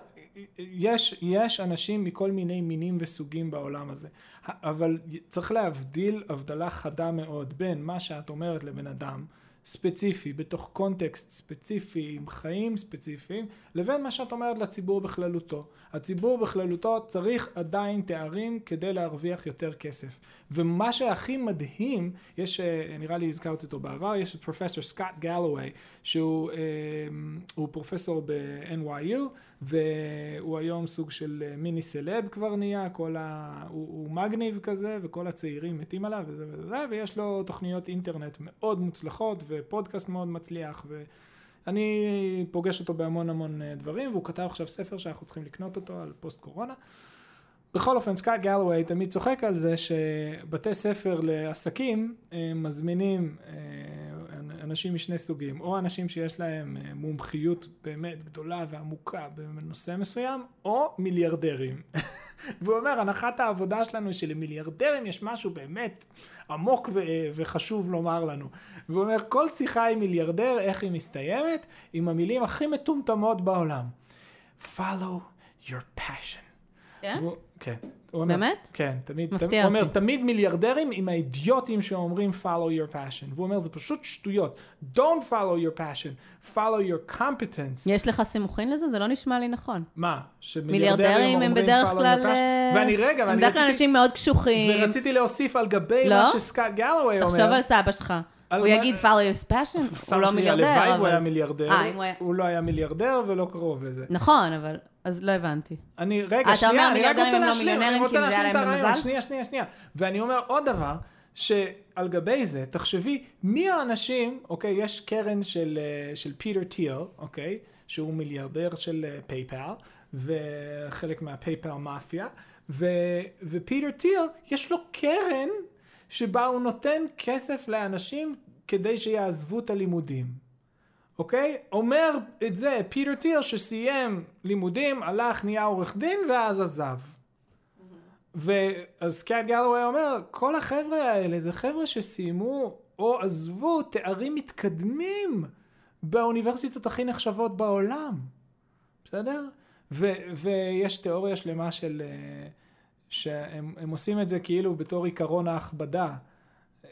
יש, יש אנשים מכל מיני מינים וסוגים בעולם הזה, אבל צריך להבדיל הבדלה חדה מאוד בין מה שאת אומרת לבן אדם ספציפי, בתוך קונטקסט ספציפי, עם חיים ספציפיים, לבין מה שאת אומרת לציבור בכללותו. הציבור בכללותו צריך עדיין תארים כדי להרוויח יותר כסף. ומה שהכי מדהים, יש, אה, נראה לי הזכרתי אותו בעבר, יש את פרופסור סקוט גלווי, שהוא אה, פרופסור ב-NYU, והוא היום סוג של אה, מיני סלב כבר נהיה, כל ה... הוא, הוא מגניב כזה, וכל הצעירים מתים עליו, וזה וזה, ויש לו תוכניות אינטרנט מאוד מוצלחות, ופודקאסט מאוד מצליח, ו... אני פוגש אותו בהמון המון דברים, והוא כתב עכשיו ספר שאנחנו צריכים לקנות אותו על פוסט קורונה. בכל אופן, סקאט גלווי תמיד צוחק על זה שבתי ספר לעסקים אה, מזמינים אה, אנשים משני סוגים, או אנשים שיש להם אה, מומחיות באמת גדולה ועמוקה בנושא מסוים, או מיליארדרים. והוא אומר, הנחת העבודה שלנו היא שלמיליארדרים יש משהו באמת עמוק ו- וחשוב לומר לנו. והוא אומר, כל שיחה עם מיליארדר, איך היא מסתיימת? עם המילים הכי מטומטמות בעולם. follow your passion. כן? והוא- כן. אומר- באמת? כן, תמיד, מפתיע תמיד, הוא אומר, אותי. תמיד מיליארדרים עם האידיוטים שאומרים follow your passion. והוא אומר, זה פשוט שטויות. Don't follow your passion, follow your competence. יש לך סימוכין לזה? זה לא נשמע לי נכון. מה? שמיליארדרים מיליארדרים הם אומרים בדרך follow כלל... your passion? אה, ואני רגע, ואני בדרך כלל רציתי, אנשים מאוד קשוחים. ורציתי להוסיף על גבי לא? מה שסקאט גלווי אומר. תחשוב על סבא שלך. הוא יגיד follow your passion? הוא לא מיליארדר, הלוואי והוא אבל... היה מיליארדר. אה, הוא הוא לא היה מיליארדר ולא קרוב לזה. נכון, אבל... אז לא הבנתי. אני, רגע, שנייה, אני רק רוצה לא להשלים, אני רוצה להשלים את הרעיון? שנייה, שנייה, שנייה. ואני אומר עוד דבר, שעל גבי זה, תחשבי, מי האנשים, אוקיי, יש קרן של, אה, של פיטר טיל, אוקיי, שהוא מיליארדר של אה, פייפל, וחלק מה PayPal Mafia, ו, ופיטר טיל, יש לו קרן שבה הוא נותן כסף לאנשים כדי שיעזבו את הלימודים. אוקיי? אומר את זה פיטר טיל שסיים לימודים, הלך, נהיה עורך דין ואז עזב. ואז סקאט גלווי אומר, כל החבר'ה האלה זה חבר'ה שסיימו או עזבו תארים מתקדמים באוניברסיטות הכי נחשבות בעולם. בסדר? ו- ויש תיאוריה שלמה של... אה, שהם הם עושים את זה כאילו בתור עיקרון ההכבדה.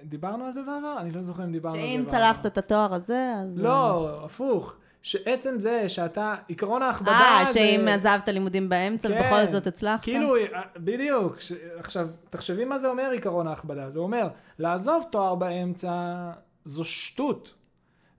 דיברנו על זה בעבר? אני לא זוכר אם דיברנו על זה שאם בעבר. צלחת את התואר הזה, אז... לא, הפוך. שעצם זה שאתה, עיקרון ההכבדה אה, זה... שאם עזבת לימודים באמצע כן, ובכל זאת הצלחת? כאילו, אה, בדיוק. ש... עכשיו, תחשבי מה זה אומר עיקרון ההכבדה. זה אומר, לעזוב תואר באמצע זו שטות.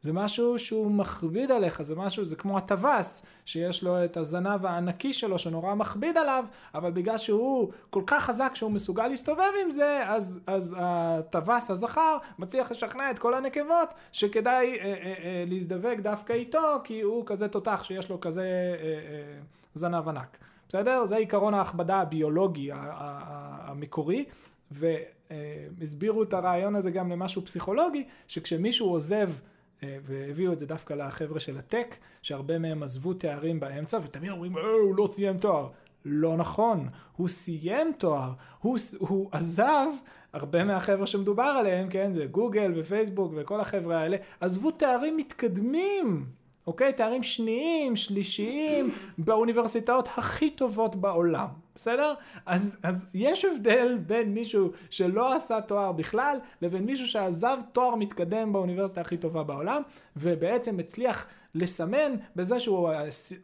זה משהו שהוא מכביד עליך, זה משהו, זה כמו הטווס, שיש לו את הזנב הענקי שלו שנורא מכביד עליו, אבל בגלל שהוא כל כך חזק שהוא מסוגל להסתובב עם זה, אז, אז הטווס הזכר מצליח לשכנע את כל הנקבות שכדאי אה, אה, אה, להזדווג דווקא איתו, כי הוא כזה תותח שיש לו כזה אה, אה, זנב ענק. בסדר? זה עיקרון ההכבדה הביולוגי המקורי, והסבירו את הרעיון הזה גם למשהו פסיכולוגי, שכשמישהו עוזב, אה, והביאו את זה דווקא לחבר'ה של הטק, שהרבה מהם עזבו תארים באמצע, ותמיד אומרים, אה, הוא לא סיים תואר. לא נכון, הוא סיים תואר, הוא, הוא עזב, הרבה מהחבר'ה שמדובר עליהם, כן, זה גוגל ופייסבוק וכל החבר'ה האלה, עזבו תארים מתקדמים, אוקיי? תארים שניים, שלישיים, באוניברסיטאות הכי טובות בעולם, בסדר? אז, אז יש הבדל בין מישהו שלא עשה תואר בכלל, לבין מישהו שעזב תואר מתקדם באוניברסיטה הכי טובה בעולם, ובעצם הצליח לסמן בזה שהוא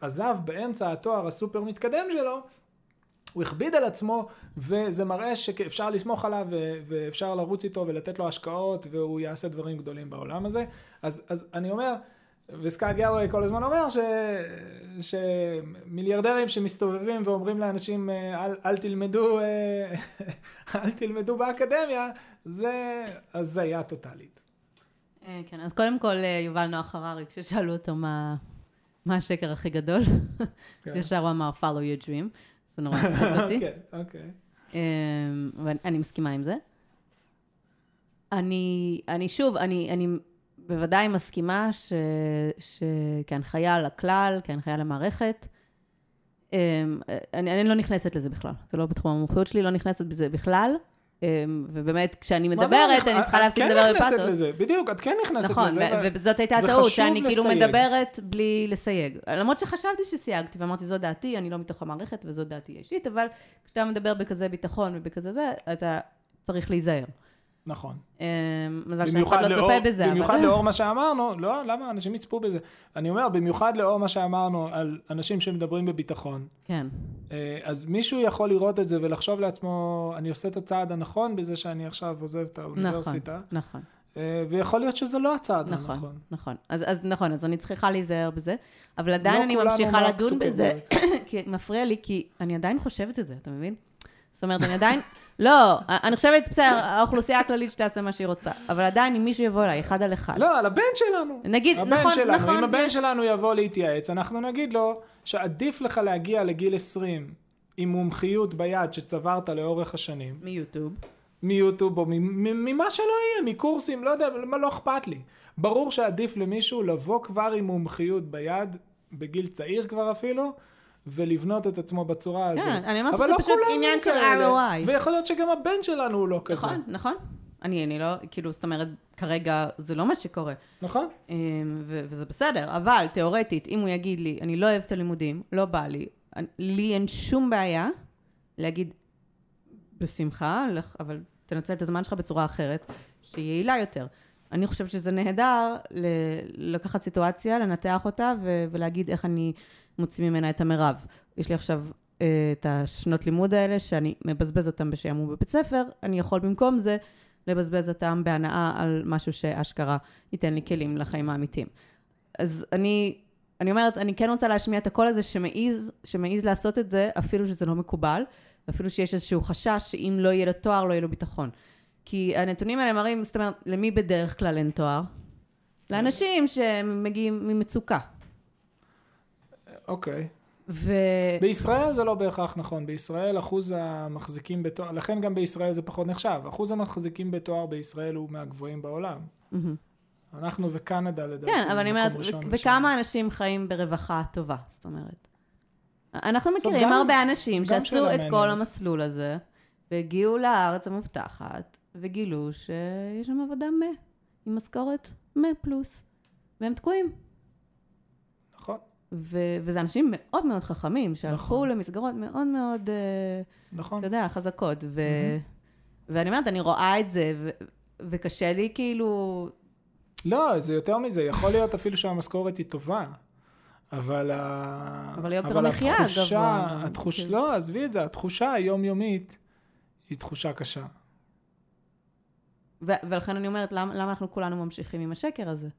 עזב באמצע התואר הסופר מתקדם שלו, הוא הכביד על עצמו, וזה מראה שאפשר לסמוך עליו ואפשר לרוץ איתו ולתת לו השקעות, והוא יעשה דברים גדולים בעולם הזה. אז, אז אני אומר, וסקאט גלווי כל הזמן אומר ש... שמיליארדרים שמסתובבים ואומרים לאנשים אה, אל, אל תלמדו, אה, אל תלמדו באקדמיה, זה הזיה טוטאלית. אה, כן, אז קודם כל, יובל נוח הררי, כששאלו אותו מה מה השקר הכי גדול, כן. ישר הוא אמר, follow your dream. זה נורא מצחיק אותי. אוקיי, אוקיי. אמ, ואני מסכימה עם זה. אני, אני שוב, אני, אני בוודאי מסכימה ש, שכהנחיה לכלל, כהנחיה למערכת, אמ, אני, אני לא נכנסת לזה בכלל. זה לא בתחום המומחיות שלי, לא נכנסת בזה בכלל. אמ, ובאמת, כשאני מדברת, אני צריכה את להפסיק כן לדבר נכנסת בפאתוס. לזה, בדיוק, את כן נכנסת נכון, לזה. ו- וזאת הייתה הטעות, שאני כאילו לסייג. מדברת בלי לסייג. למרות שחשבתי שסייגתי, ואמרתי, זו דעתי, אני לא מתוך המערכת, וזו דעתי האישית, אבל כשאתה מדבר בכזה ביטחון ובכזה זה, אתה צריך להיזהר. נכון. אמ, מזל שאף אחד לא לאור- צופה בזה, במיוחד אבל... לאור מה שאמרנו, לא, למה? אנשים יצפו בזה. אני אומר, במיוחד לאור מה שאמרנו על אנשים שמדברים בביטחון. כן, אה, אז מישהו יכול לראות את זה ולחשוב לעצמו, אני עושה את הצעד הנכון בזה שאני עכשיו עוזב את נכון, האוניברסיטה. נכון, אה, ויכול להיות שזה לא הצעד נכון, הנכון. נכון. אז אז נכון, אז אני צריכה להיזהר בזה, אבל עדיין לא אני ממשיכה לדון בזה. כי מפריע לי, כי אני עדיין חושבת את זה, אתה מבין? זאת אומרת, אני עדיין... לא, אני חושבת, בסדר, האוכלוסייה הכללית שתעשה מה שהיא רוצה, אבל עדיין אם מישהו יבוא אליי, אחד על אחד, לא, על הבן שלנו. נגיד, הבן נכון, שלנו. נכון, אם הבן יש- שלנו יבוא להתייעץ, אנחנו נגיד לו שעדיף לך להגיע לגיל 20 עם מומחיות ביד שצברת לאורך השנים, מיוטיוב. מיוטיוב או ממה שלא יהיה, מקורסים, לא יודע, מה לא אכפת לי. ברור שעדיף למישהו לבוא כבר עם מומחיות ביד, בגיל צעיר כבר אפילו, ולבנות את עצמו בצורה הזאת. כן, אני אומרת שזה לא פשוט עניין של. ROI. ויכול להיות שגם הבן שלנו הוא לא כזה. נכון, נכון. אני, אני לא, כאילו, זאת אומרת, כרגע זה לא מה שקורה. נכון? אמ, ו- וזה בסדר, אבל תיאורטית, אם הוא יגיד לי, אני לא אוהב את הלימודים, לא בא לי, אני- לי אין שום בעיה להגיד, בשמחה, אבל תנצל את הזמן שלך בצורה אחרת, שהיא יעילה יותר. אני חושבת שזה נהדר ל- לקחת סיטואציה, לנתח אותה ו- ולהגיד איך אני מוציא ממנה את המרב. יש לי עכשיו אה, את השנות לימוד האלה, שאני מבזבז אותם בשעמום בבית ספר, אני יכול במקום זה לבזבז אותם בהנאה על משהו שאשכרה ייתן לי כלים לחיים האמיתיים. אז אני, אני אומרת, אני כן רוצה להשמיע את הקול הזה שמעז, שמעז לעשות את זה, אפילו שזה לא מקובל, ואפילו שיש איזשהו חשש שאם לא יהיה לו תואר, לא יהיה לו ביטחון. כי הנתונים האלה מראים, זאת אומרת, למי בדרך כלל אין תואר? לאנשים שמגיעים ממצוקה. אוקיי. ו... בישראל זה לא בהכרח נכון. בישראל אחוז המחזיקים בתואר, לכן גם בישראל זה פחות נחשב. אחוז המחזיקים בתואר בישראל הוא מהגבוהים בעולם. אנחנו וקנדה לדעתי. כן, אבל אני אומרת. וכמה אנשים חיים ברווחה טובה, זאת אומרת. אנחנו מכירים גם- הרבה אנשים שעשו את כל. המסלול הזה, והגיעו לארץ המובטחת, וגילו שיש שם עבודה מה, עם משכורת מה פלוס, והם תקועים. ו- וזה אנשים מאוד מאוד חכמים, שהלכו נכון. למסגרות מאוד מאוד, אה, נכון. אתה יודע, חזקות. ו- ואני אומרת, אני רואה את זה, ו- וקשה לי כאילו... לא, זה יותר מזה, יכול להיות אפילו שהמשכורת היא טובה. אבל, ה... אבל יוקר המחיה התחושה, גבוה התחוש... כן. לא, עזבי את זה, התחושה היומיומית היא תחושה קשה. ו- ולכן אני אומרת, למה, למה אנחנו כולנו ממשיכים עם השקר הזה?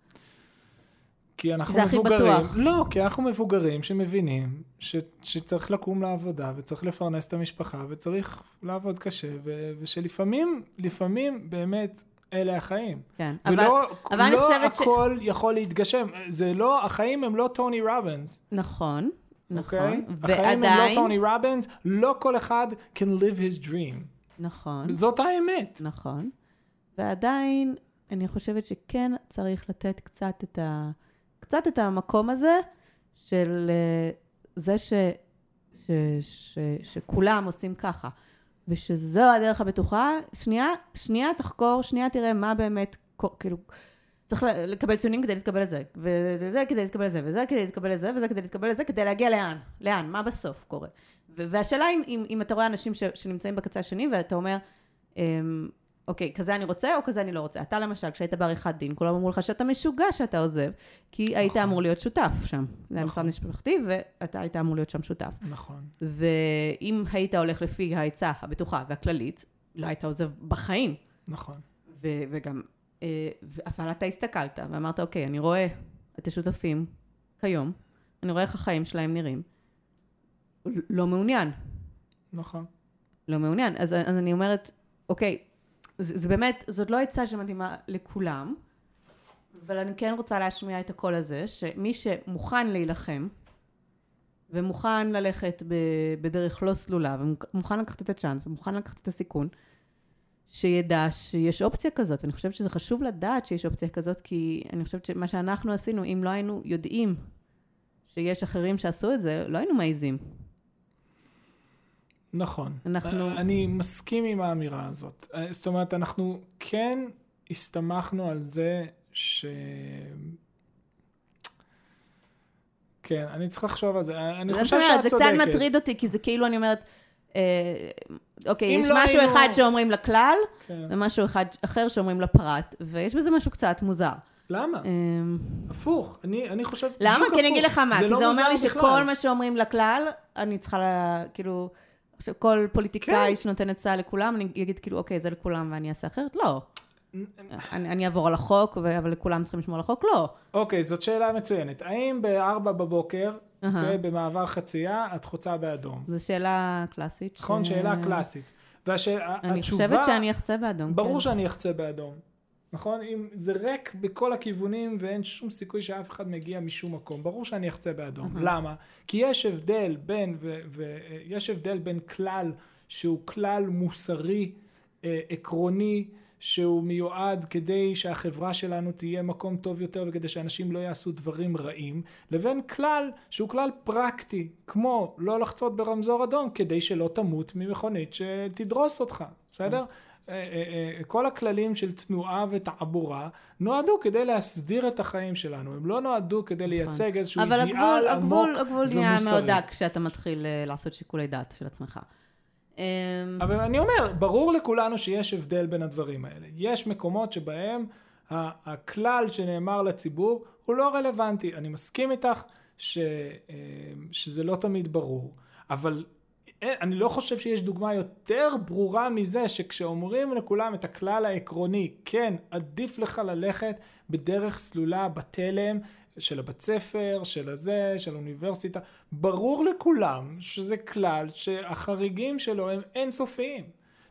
כי אנחנו זה הכי מבוגרים, בטוח. לא, כי אנחנו מבוגרים שמבינים ש, שצריך לקום לעבודה וצריך לפרנס את המשפחה וצריך לעבוד קשה ו, ושלפעמים, לפעמים באמת אלה החיים. כן, אבל, ולא אבל אני לא חושבת ש- הכל יכול להתגשם, זה לא, החיים הם לא טוני רובינס, נכון, נכון, אוקיי? החיים הם לא ועדיין, טוני רובינס, לא כל אחד can live his dream. נכון, זאת האמת. נכון, ועדיין, אני חושבת שכן צריך לתת קצת את, ה, קצת את המקום הזה של אה, זה ש, ש, ש, שכולם עושים ככה, ושזו הדרך הבטוחה, שנייה, שנייה תחקור, שנייה תראה מה באמת, כאילו, צריך לקבל ציונים כדי להתקבל לזה, וזה כדי להתקבל לזה, וזה כדי להתקבל לזה, וזה כדי להתקבל לזה, כדי להגיע לאן? לאן? מה בסוף קורה? והשאלה אם, אם, אם אתה רואה אנשים ש, שנמצאים בקצה השני, ואתה אומר, אמ, אוקיי, כזה אני רוצה או כזה אני לא רוצה. אתה למשל, כשהיית בעריכת דין, כולם אמרו לך שאתה משוגע שאתה עוזב, כי היית נכון. אמור להיות שותף שם. זה היה נכון. משרד משפחתי, ואתה היית אמור להיות שם שותף. נכון. ואם היית הולך לפי העצה הבטוחה והכללית, לא היית עוזב בחיים. נכון. ו- וגם, אה, אבל אתה הסתכלת ואמרת, אוקיי, אני רואה את השותפים כיום, אני רואה איך החיים שלהם נראים. לא מעוניין, נכון. לא מעוניין. אז, אז אני אומרת, אוקיי, זה, זה באמת, זאת לא עצה שמתאימה לכולם, אבל אני כן רוצה להשמיע את הקול הזה, שמי שמוכן להילחם, ומוכן ללכת ב, בדרך לא סלולה, ומוכן לקחת את הצ'אנס, ומוכן לקחת את הסיכון, שידע שיש אופציה כזאת. ואני חושבת שזה חשוב לדעת שיש אופציה כזאת, כי אני חושבת שמה שאנחנו עשינו, אם לא היינו יודעים שיש אחרים שעשו את זה, לא היינו מעיזים. נכון. אנחנו- אני מסכים עם האמירה הזאת. אה, זאת אומרת, אנחנו כן הסתמכנו על זה ש... כן, אני צריך לחשוב על זה. אני זה חושב שאת אומרת, זה צודקת. קצת מטריד אותי, כי זה כאילו, אני אומרת, אה, אוקיי, יש לא משהו היינו- אחד שאומרים לכלל, כן. ומשהו אחד אחר שאומרים לפרט, ויש בזה משהו קצת מוזר. למה? אה, הפוך. אני, אני חושב למה? כי אני אגיד. לך מה, כי לא זה אומר לי שכל. מה שאומרים לכלל, אני צריכה, לה- כאילו, עכשיו כל פוליטיקאי כן. שנותן עצה לכולם, אני אגיד כאילו, אוקיי, זה לכולם ואני אעשה אחרת? לא. אני אני אעבור על החוק, ו- אבל לכולם צריכים לשמור על החוק? לא. אוקיי, זאת שאלה מצוינת. האם בארבע בבוקר, אהה. אוקיי, במעבר חצייה, את חוצה באדום? זו שאלה קלאסית. ש- נכון? שאלה קלאסית. והתשובה... אני חושבת שאני אחצה באדום. ברור כן. שאני אחצה באדום. נכון? אם זה ריק בכל הכיוונים ואין שום סיכוי שאף אחד מגיע משום מקום, ברור שאני אחצה באדום. למה? כי יש הבדל בין, ויש הבדל בין כלל שהוא כלל מוסרי, אה, עקרוני, שהוא מיועד כדי שהחברה שלנו תהיה מקום טוב יותר וכדי שאנשים לא יעשו דברים רעים, לבין כלל שהוא כלל פרקטי, כמו לא לחצות ברמזור אדום כדי שלא תמות ממכונית שתדרוס אותך, בסדר? אה, אה, אה, כל הכללים של תנועה ותעבורה נועדו כדי להסדיר את החיים שלנו, הם לא נועדו כדי לייצג איזשהו נכון. אבל אידיאל הגבול, עמוק הגבול, הגבול נהיה ומוסרי. מאוד דק כשאתה מתחיל אה, לעשות שיקולי דעת של עצמך. אמ, אבל אני אומר, ברור לכולנו שיש הבדל בין הדברים האלה. יש מקומות שבהם הכלל שנאמר לציבור הוא לא רלוונטי. אני מסכים איתך ש, אה, שזה לא תמיד ברור, אבל אין, אני לא חושב שיש דוגמה יותר ברורה מזה שכשאומרים לכולם את הכלל העקרוני, כן, עדיף לך ללכת בדרך סלולה בתלם של הבית ספר, של הזה, של האוניברסיטה, ברור לכולם שזה כלל שהחריגים שלו הם אינסופיים.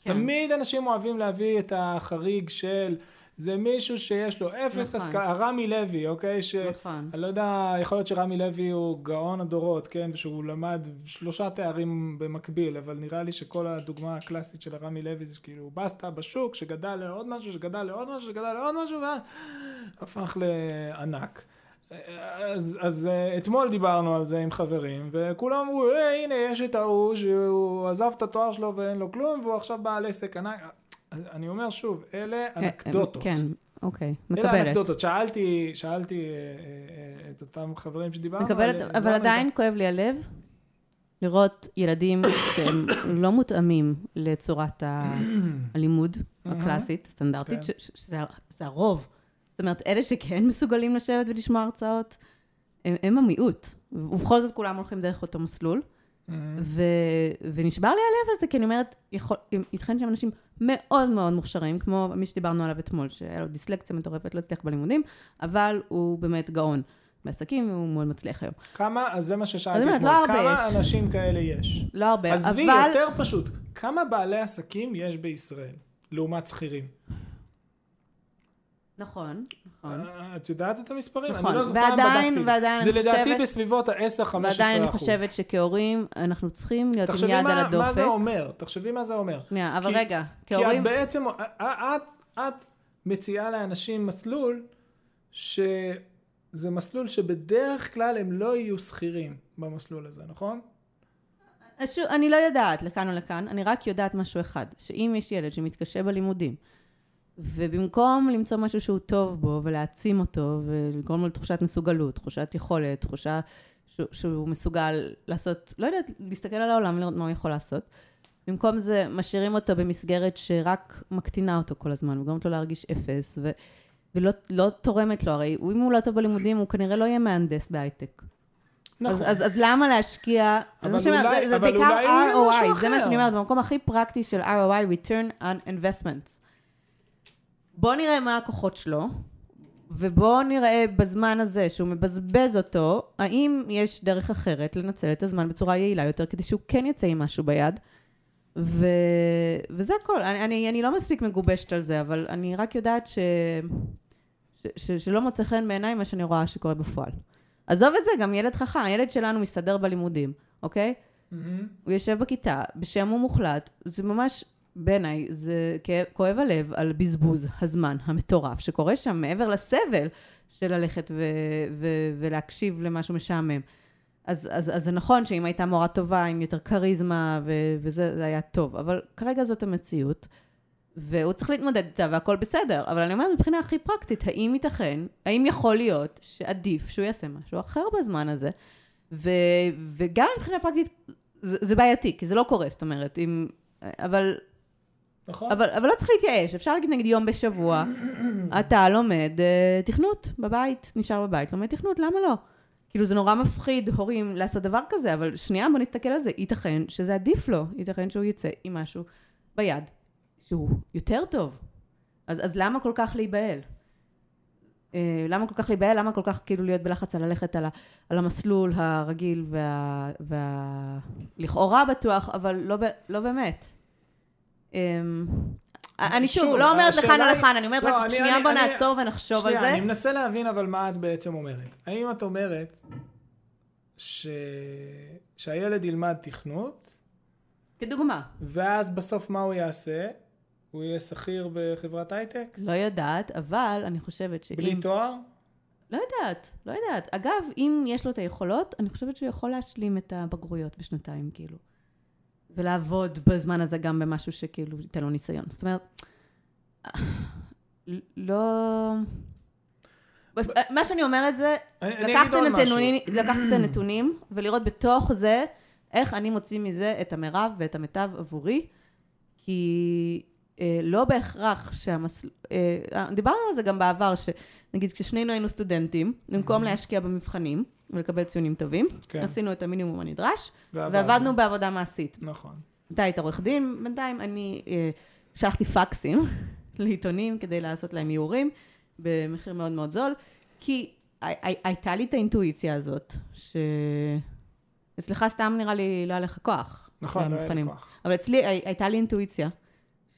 כן. תמיד אנשים אוהבים להביא את החריג של זה מישהו שיש לו אפס נכון. השכלה, רמי לוי, אוקיי? ש... נכון. אני לא יודע, יכול להיות שרמי לוי הוא גאון הדורות, כן? ושהוא למד שלושה תארים במקביל, אבל נראה לי שכל הדוגמה הקלאסית של הרמי לוי זה כאילו בסטה בשוק, שגדל לעוד משהו, שגדל לעוד משהו, שגדל לעוד משהו, ואז הפך לענק. אז, אז אה, אתמול דיברנו על זה עם חברים, וכולם אמרו, אה, הנה, יש את ההוא שהוא עזב את התואר שלו ואין לו כלום, והוא עכשיו בעל עסק ענק. אני אומר שוב, אלה אנקדוטות. כן, אוקיי, אלה מקבלת. אנקדוטות. שאלתי, שאלתי אה, אה, אה, את אותם חברים שדיברנו מקבלת, עליהם, אבל עדיין כואב לי הלב לראות ילדים שהם לא מותאמים לצורת ה- הלימוד הקלאסית, הסטנדרטית, כן. שזה הרוב. זאת אומרת, אלה שכן מסוגלים לשבת ולשמוע הרצאות, הם, הם המיעוט. ובכל זאת כולם הולכים דרך אותו מסלול. איתם. ו... ונשבר לי הלב על זה, כי אני אומרת, יכול... ייתכן שהם אנשים מאוד מאוד מוכשרים, כמו מי שדיברנו עליו אתמול, שהיה לו דיסלקציה מטורפת, לא הצליח בלימודים, אבל הוא באמת גאון בעסקים, והוא מאוד מצליח היום. כמה, אז זה מה ששאלתי אתמול, לא כמה יש. אנשים כאלה יש? לא הרבה, עזבי, אבל... יותר פשוט, כמה בעלי עסקים יש בישראל, לעומת שכירים? נכון, נכון. אה, את יודעת את המספרים? נכון, אני לא זוכר, ועדיין- בדקתי. ועדיין זה לדעתי חושבת- בסביבות ה-10-15 ועדיין אני אחוז. חושבת שכהורים, אנחנו צריכים להיות עם תחשבי יד על מה, הדופק. מה זה אומר, תחשבי מה זה אומר. שנייה, אבל כי- רגע, כי את כהורים... בעצם, את, את, את מציעה לאנשים מסלול שזה מסלול שבדרך כלל הם לא יהיו שכירים במסלול הזה, נכון? שוב, אני לא יודעת לכאן או לכאן, אני רק יודעת משהו אחד, שאם יש ילד שמתקשה בלימודים, ובמקום למצוא משהו שהוא טוב בו ולהעצים אותו ולגרום לו לתחושת מסוגלות, תחושת יכולת, תחושה שהוא, שהוא מסוגל לעשות, לא יודעת, להסתכל על העולם ולראות מה הוא יכול לעשות, במקום זה משאירים אותו במסגרת שרק מקטינה אותו כל הזמן, וגורמת לו להרגיש אפס, ו, ולא לא תורמת לו, הרי אם הוא לא טוב בלימודים, הוא כנראה לא יהיה מהנדס בהייטק. אז, נכון. אז, אז למה להשקיע? אבל אולי- זה, זה אבל בעיקר אולי ROI, זה מה. שאני אומרת, במקום הכי פרקטי של ROI, return on investment. בוא נראה מה הכוחות שלו, ובואו נראה בזמן הזה שהוא מבזבז אותו, האם יש דרך אחרת לנצל את הזמן בצורה יעילה יותר, כדי שהוא כן יצא עם משהו ביד. ו... וזה הכל. אני, אני, אני לא מספיק מגובשת על זה, אבל אני רק יודעת ש... ש... ש... שלא מוצא חן בעיניי מה שאני רואה שקורה בפועל. עזוב את זה, גם ילד חכם, הילד שלנו מסתדר בלימודים, אוקיי? מהמם. הוא יושב בכיתה, בשעמום מוחלט, זה ממש, בעיניי, זה כואב הלב על בזבוז הזמן המטורף שקורה שם, מעבר לסבל של ללכת ו- ו- ולהקשיב למשהו משעמם. אז, אז, אז זה נכון שאם הייתה מורה טובה, עם יותר כריזמה, ו- וזה זה היה טוב, אבל כרגע זאת המציאות, והוא צריך להתמודד איתה והכל בסדר, אבל אני אומרת מבחינה הכי פרקטית, האם ייתכן, האם יכול להיות שעדיף שהוא יעשה משהו אחר בזמן הזה, ו, וגם מבחינה פרקטית זה, זה בעייתי, כי זה לא קורה, זאת אומרת, אם... אבל, נכון? אבל, אבל לא צריך להתייאש, אפשר להגיד נגיד יום בשבוע, אתה לומד אה, תכנות בבית, נשאר בבית, לומד תכנות, למה לא? כאילו זה נורא מפחיד הורים לעשות דבר כזה, אבל שנייה בוא נסתכל על זה, ייתכן שזה עדיף לו, ייתכן שהוא יצא עם משהו ביד שהוא יותר טוב. אז, אז למה כל כך להיבהל? אה, למה כל כך להיבהל? למה כל כך כאילו להיות בלחץ על ללכת על, ה, על המסלול הרגיל וה... וה... לכאורה בטוח, אבל לא, לא באמת. אמ, אני שוב, לא אומרת לכאן או לכאן, אני אומרת לא, רק שנייה בוא נעצור ונחשוב על שנייה, זה. אני מנסה להבין אבל מה את בעצם אומרת. האם את אומרת. שהילד ילמד תכנות, כדוגמה. ואז בסוף מה הוא יעשה? הוא יהיה שכיר בחברת הייטק? לא יודעת, אבל אני חושבת שאם... בלי תואר? לא יודעת, לא יודעת. אגב, אם יש לו את היכולות, אני חושבת שהוא יכול להשלים את הבגרויות בשנתיים, כאילו. ולעבוד בזמן הזה גם במשהו שכאילו ייתן לו ניסיון. זאת אומרת, לא... מה שאני אומרת זה, לקחת את. הנתונים, ולראות בתוך זה איך אני מוציא מזה את המרב ואת המיטב עבורי, כי לא בהכרח שהמסלול... אה, דיברנו על זה גם בעבר, שנגיד כששנינו היינו סטודנטים, במקום להשקיע במבחנים ולקבל ציונים טובים, כן. עשינו את המינימום הנדרש, ועבדנו. ועבדנו בעבודה מעשית. נכון. אתה היית עורך דין, בינתיים אני אה, שלחתי פקסים לעיתונים כדי לעשות להם איורים במחיר מאוד מאוד זול, כי הי- הי- הייתה לי את האינטואיציה הזאת, שאצלך סתם נראה לי לא היה לך כוח. נכון, לא היה לי. כוח. אבל אצלי הי- הייתה לי אינטואיציה,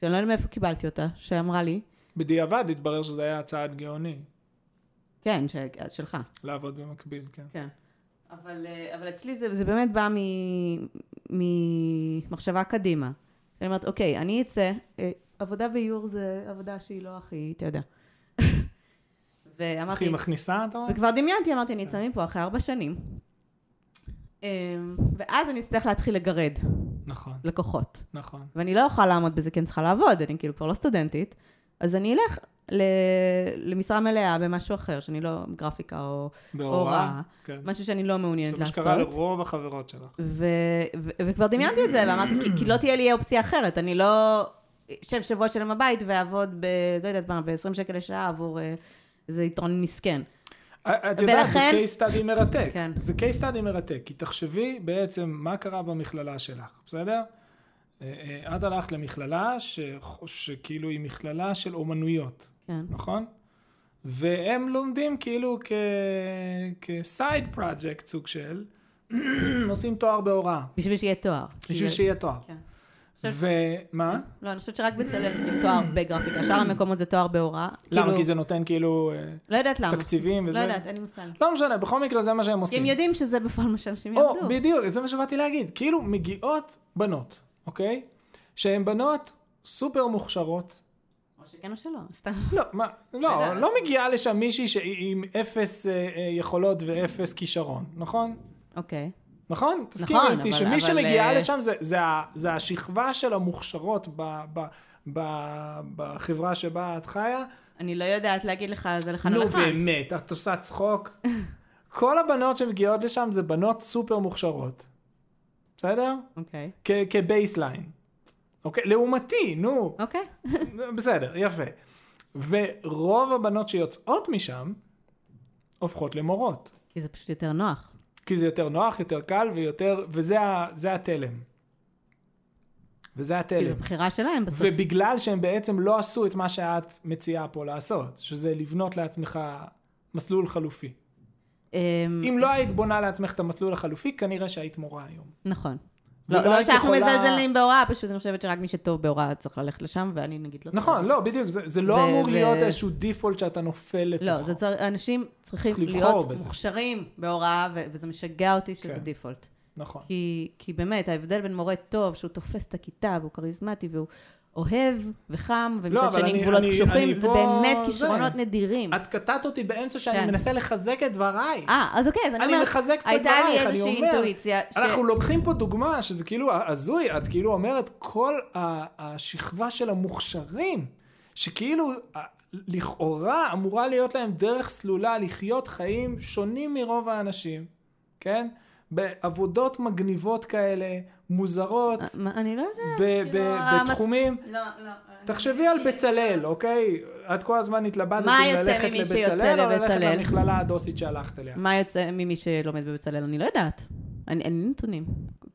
שאני לא יודעת מאיפה קיבלתי אותה, שאמרה לי, בדיעבד התברר שזה היה צעד גאוני, כן, ש... שלך. לעבוד במקביל, כן. כן. אבל, אה, אבל אצלי זה, זה באמת בא מ- ממחשבה קדימה. אני אומרת, אוקיי, אני אצא, אה, עבודה באיור זה עבודה שהיא לא הכי, אתה יודע. ואמרתי, הכי מכניסה, אתה אומר? וכבר דמיינתי, אמרתי, אני אצא מפה אחרי ארבע שנים. אה, ואז אני אצטרך להתחיל לגרד נכון, לקוחות. נכון. ואני לא אוכל לעמוד בזה כי אני צריכה לעבוד, אני כאילו כבר לא סטודנטית. אז אני אלך ל... למשרה מלאה במשהו אחר, שאני לא גרפיקה או הוראה. כן. משהו שאני לא מעוניינת זה מה לעשות. שקרה לרוב החברות שלך. ו- ו- וכבר דמיינתי את זה, ואמרתי, כי, כי לא תהיה לי אופציה אחרת, אני לא אשב שבוע שלם בבית ואעבוד ב... לא יודעת מה, ב-20 שקל לשעה עבור אה, איזה יתרון מסכן. את יודעת, זה ולכן- case study מרתק. כן. זה case study מרתק, כי תחשבי בעצם מה קרה במכללה שלך, בסדר? אה, אה, את הלכת למכללה ש- שכאילו היא מכללה של אומנויות, כן. נכון? והם לומדים כאילו כ- כ-side project סוג של, עושים תואר בהוראה, בשביל שיהיה תואר. בשביל שיהיה תואר. כן. ומה? לא, אני חושבת שרק בצלאל עם תואר בגרפיקה, שאר המקומות זה תואר בהוראה. למה? כאילו, כי זה נותן כאילו אה, לא יודעת למה. תקציבים לא וזה? יודעת, אין לי מושג. לא משנה, בכל מקרה זה מה שהם עושים. הם יודעים שזה בפועל מה שאנשים או, יעבדו. בדיוק, זה מה שבאתי להגיד. כאילו מגיעות בנות, אוקיי? שהן בנות סופר מוכשרות. או שכן או שלא, סתם. לא, מה, לא, יודעת. לא מגיעה לשם מישהי עם אפס אה, אה, יכולות ואפס כישרון, נכון? אוקיי. נכון? תסכים נכון, איתי שמי אבל, שמגיעה אה, לשם זה, זה, זה השכבה של המוכשרות ב, ב, ב, בחברה שבה את חיה. אני לא יודעת להגיד לך על זה לכאן נו או לכאן. באמת, את עושה צחוק. כל הבנות שמגיעות לשם זה בנות סופר מוכשרות. בסדר? אוקיי. כ- כ baseline. אוקיי? לעומתי, נו. אוקיי. בסדר, יפה. ורוב הבנות שיוצאות משם הופכות למורות. כי זה פשוט יותר נוח. כי זה יותר נוח, יותר קל ויותר, וזה ה- זה התלם. וזה כי התלם. זו בחירה שלהם בסוף. ובגלל שהם בעצם לא עשו את מה שאת מציעה פה לעשות, שזה לבנות לעצמך מסלול חלופי. אמ, אם לא היית בונה לעצמך את המסלול החלופי, כנראה שהיית מורה היום. נכון. לא, לא היית שאנחנו יכולה- מזלזלים בהוראה, פשוט אני חושבת שרק מי שטוב בהוראה צריך ללכת לשם, ואני נגיד לא טוב. נכון, לא, בדיוק, זה, זה לא ו- אמור ו- להיות איזשהו דיפולט שאתה נופל לתוכו. לא, זה צריך, אנשים צריכים צריך להיות בזה. מוכשרים בהוראה, ו- וזה משגע אותי שזה כן. דיפולט. נכון. כי, כי באמת, ההבדל בין מורה טוב, שהוא תופס את הכיתה, והוא כריזמטי, והוא אוהב וחם, לא, ומצד אבל שני אני- גבולות אני- קשוחים, אני זה פה- באמת. כישרונות נדירים. את קטעת אותי באמצע שאני כן. מנסה לחזק את דבריי. אה, אז אוקיי, אז אני אני אומרת, מחזק את הייתה לי דברייך, אני איזושהי אומר, אינטואיציה, ש... אנחנו לוקחים פה דוגמה שזה כאילו הזוי, את כאילו אומרת כל השכבה של המוכשרים, שכאילו לכאורה אמורה להיות להם דרך סלולה לחיות חיים שונים מרוב האנשים, כן? בעבודות מגניבות כאלה, מוזרות, מה, אני לא יודעת. כאילו, המס- בתחומים... לא, לא. תחשבי על בצלאל, אוקיי? את כל הזמן התלבטת מה אם יוצא ללכת לבצלאל או ללכת? למכללה הדוסית שהלכת אליה. מה יוצא ממי שלומד בבצלאל? אני לא יודעת. אני- אין לי נתונים.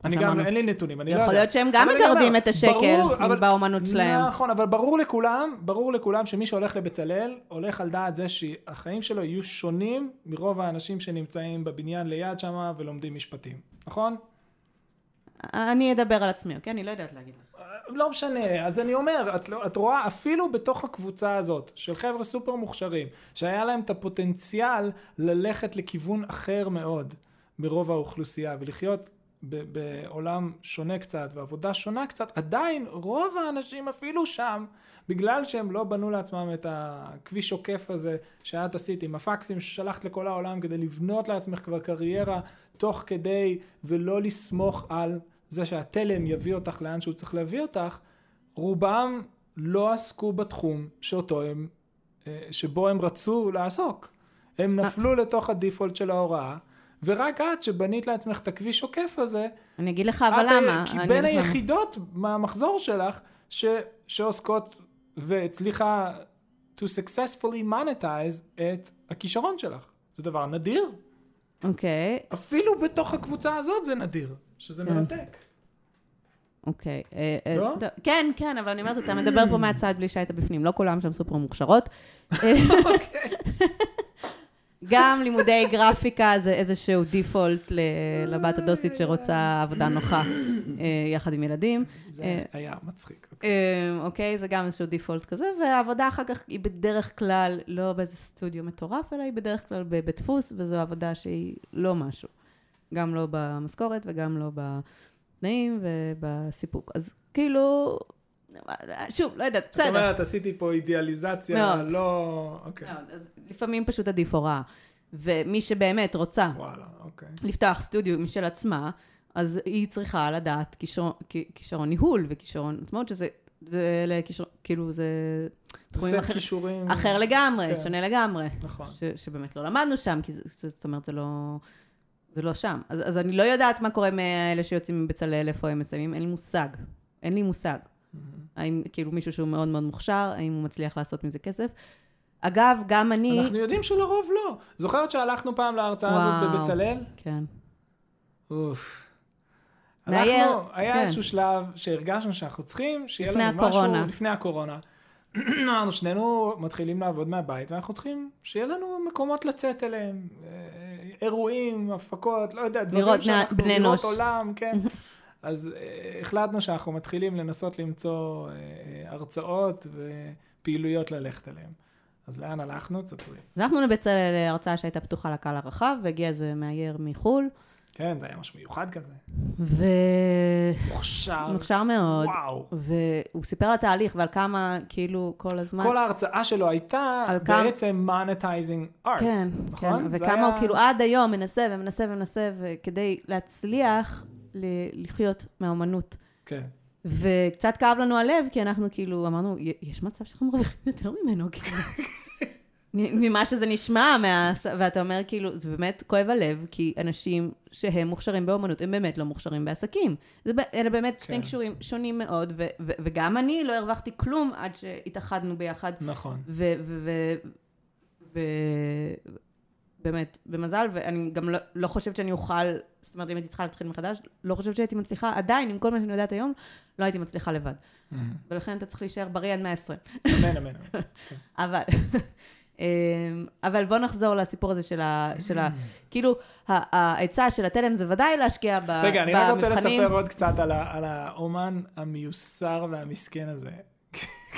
אני גם. אין לי נתונים, אני לא יודע. יכול להיות שהם גם מגרדים את השקל באומנות שלהם. נכון, אבל ברור לכולם, ברור לכולם שמי שהולך לבצלאל, הולך על דעת זה שהחיים שלו יהיו שונים מרוב האנשים שנמצאים בבניין ליד שם ולומדים משפטים, נכון? אני אדבר על עצמי, אוקיי? אני לא יודעת להגיד לך. לא משנה, אז אני אומר, את, לא- את רואה אפילו בתוך הקבוצה הזאת של חבר'ה סופר מוכשרים, שהיה להם את הפוטנציאל ללכת לכיוון אחר מאוד מרוב האוכלוסייה ולחיות ב- בעולם שונה קצת ועבודה שונה קצת, עדיין רוב האנשים אפילו שם, בגלל שהם לא בנו לעצמם את הכביש עוקף הזה שאת עשית עם הפקסים ששלחת לכל העולם כדי לבנות לעצמך כבר קריירה תוך כדי ולא לסמוך על זה שהתלם יביא אותך לאן שהוא צריך להביא אותך, רובם לא עסקו בתחום שאותו הם, אה, שבו הם רצו לעסוק. הם נפלו לתוך הדיפולט של ההוראה, ורק את, שבנית לעצמך את הכביש עוקף הזה, אני אגיד לך, אבל אה, למה? כי בין. היחידות מהמחזור שלך, ש, שעוסקות והצליחה to successfully monetize את הכישרון שלך. זה דבר נדיר. אוקיי, אפילו בתוך הקבוצה הזאת זה נדיר, שזה כן. מרתק. אוקיי. אה, אה, לא? כן, כן, אבל אני אומרת, אתה מדבר פה מהצד בלי שהיית בפנים. לא כולם שם סופר מוכשרות. אוקיי. גם לימודי גרפיקה זה איזשהו דיפולט לבת הדוסית שרוצה עבודה נוחה אה, יחד עם ילדים. זה אה, היה מצחיק. אוקיי. אה, אוקיי, זה גם איזשהו דיפולט כזה, והעבודה אחר כך היא בדרך כלל לא באיזה סטודיו מטורף, אלא היא בדרך כלל בבית דפוס, וזו עבודה שהיא לא משהו. גם לא במשכורת וגם לא בתנאים ובסיפוק. אז כאילו, שוב, לא יודעת, זאת בסדר. אומרת, עשיתי פה אידיאליזציה, מאוד. לא... אוקיי. מאוד, אז לפעמים פשוט עדיף הוראה. ומי שבאמת רוצה וואלה, אוקיי. לפתוח סטודיו משל עצמה, אז היא צריכה לדעת כישרון, כישרון ניהול וכישרון עצמאות, שזה, זה אלה כישרון, כאילו זה תחומים סט אחר, כישורים. אחר לגמרי, כן. שונה לגמרי. נכון. ש, שבאמת לא למדנו שם, כי זה, זאת אומרת, זה לא, זה לא שם. אז, אז אני לא יודעת מה קורה מאלה שיוצאים מבצלאל, איפה הם מסיימים, אין לי מושג. אין לי מושג. האם, כאילו, מישהו שהוא מאוד מאוד מוכשר, האם הוא מצליח לעשות מזה כסף. אגב, גם אני... אנחנו יודעים שלרוב לא. זוכרת שהלכנו פעם להרצאה הזאת וואו. בבצלאל? כן. אוף. מאייר, אנחנו, היה כן. איזשהו שלב שהרגשנו שאנחנו צריכים שיהיה לנו משהו, הקורונה. לפני הקורונה. אמרנו, שנינו מתחילים לעבוד מהבית, ואנחנו צריכים שיהיה לנו מקומות לצאת אליהם, אה, אירועים, הפקות, לא יודע, דברים לראות שאנחנו, בני לראות אנוש. עולם, כן. אז אה, החלטנו שאנחנו מתחילים לנסות למצוא אה, אה, הרצאות ופעילויות ללכת אליהם. אז לאן הלכנו? תספרי. אז הלכנו לבצלאל להרצאה שהייתה פתוחה לקהל הרחב, והגיע איזה מאייר מחו"ל, כן, זה היה משהו מיוחד כזה. ומוכשר מוכשר. מאוד, וואו. והוא סיפר על התהליך ועל כמה, כאילו, כל הזמן... כל ההרצאה שלו הייתה בעצם monetizing art, כן, נכון? כן, וכמה היה- הוא כאילו עד היום מנסה ומנסה ומנסה, וכדי להצליח לחיות מהאומנות. כן. וקצת כאב לנו הלב, כי אנחנו כאילו אמרנו, "י- יש מצב שאנחנו מרוויחים יותר ממנו, כאילו. ממה שזה נשמע, מה... ואתה אומר, כאילו, זה באמת כואב הלב, כי אנשים שהם מוכשרים באומנות, הם באמת לא מוכשרים בעסקים. זה, אלה באמת שני כן. קישורים שונים מאוד, ו- ו- וגם אני לא הרווחתי כלום עד שהתאחדנו ביחד. נכון. ו... ו, ו, ו באמת, במזל, ואני גם לא, לא חושבת שאני אוכל, זאת אומרת, אם הייתי צריכה להתחיל מחדש, לא חושבת שהייתי מצליחה, עדיין, עם כל מה שאני יודעת היום, לא הייתי מצליחה לבד. ולכן אתה צריך להישאר בריא עד 120. אמן, אמן. אבל, אמ, אבל בוא נחזור לסיפור הזה של ה... של ה כאילו, העצה של התלם זה ודאי להשקיע ב- רגע, אני רק רוצה במבחנים, לספר עוד קצת על ה- על האומן המיוסר והמסכן הזה.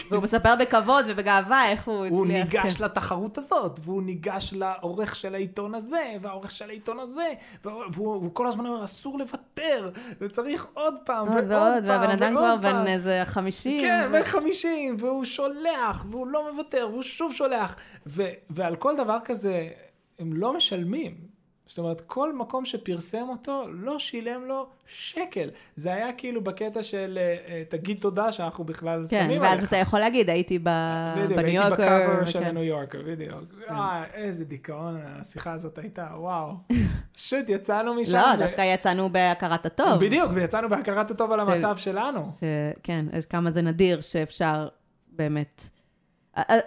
והוא מספר בכבוד ובגאווה איך הוא הצליח. הוא ניגש כן. לתחרות הזאת, והוא ניגש לעורך של העיתון הזה, והעורך של העיתון הזה, והוא והוא- הוא כל הזמן אומר, אסור לוותר, וצריך עוד פעם, עוד ועוד ועוד, פעם, והבן אדם כבר ועוד. בן איזה חמישים. כן, בן 50, והוא שולח, והוא לא מוותר, והוא שוב שולח. ו- ועל כל דבר כזה, הם לא משלמים. זאת אומרת, כל מקום שפרסם אותו, לא שילם לו שקל. זה היה כאילו בקטע של אה, אה, תגיד תודה שאנחנו בכלל כן, שמים ואז עליך. אתה יכול להגיד, הייתי ב- בדיוק, בניו הייתי יורקר. בקאבר של כן. הניו יורקר, בדיוק. אה, איזה דיכאון השיחה הזאת הייתה, וואו. פשוט יצאנו משם. לא, ו- דווקא יצאנו בהכרת הטוב. בדיוק, ויצאנו בהכרת הטוב על המצב שלנו. ש- כן, כמה זה נדיר שאפשר באמת...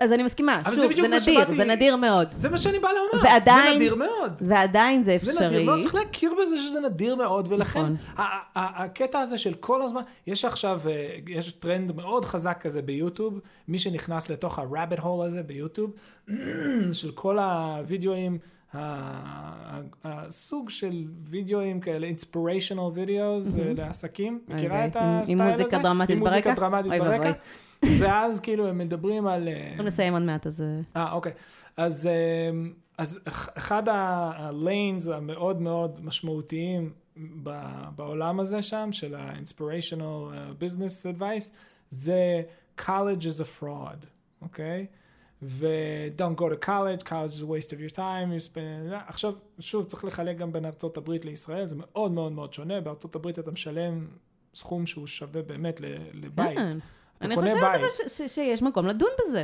אז אני מסכימה, זה שוב, זה מה נדיר, שבאתי- זה נדיר מאוד. זה מה שאני בא לומר. ועדיין- זה נדיר מאוד. ועדיין זה זה נדיר אפשרי. מאוד, צריך להכיר בזה שזה נדיר מאוד, ולכן נכון. ה- ה- הקטע הזה של כל הזמן, יש עכשיו, אה, יש טרנד מאוד חזק כזה ביוטיוב, מי שנכנס לתוך ה-rabbit hole הזה ביוטיוב, של כל הווידאוים, הסוג של וידאוים כאלה, inspirational videos אה, לעסקים, אוי מכירה את עם- עם הסטייל הזה? מוזיקה דרמטית עם מוזיקה ברקע? דרמטית ברקע. ואז כאילו הם מדברים על... אה, צריכים לסיים עוד מעט, אז... אה, אה, אוקיי. אז, אז אח- אחד ה-lanes המאוד מאוד משמעותיים בעולם הזה שם, של ה-inspirational business advice, זה college is a fraud, אוקיי? ו-don't go to college, college is a waste of your time, you spend... עכשיו, שוב, צריך לחלק גם בין ארצות הברית לישראל, זה מאוד מאוד מאוד שונה, בארצות הברית אתה משלם סכום שהוא שווה באמת לבית. כן. אתה אני קונה חושבת בית. ש- ש- שיש מקום לדון בזה.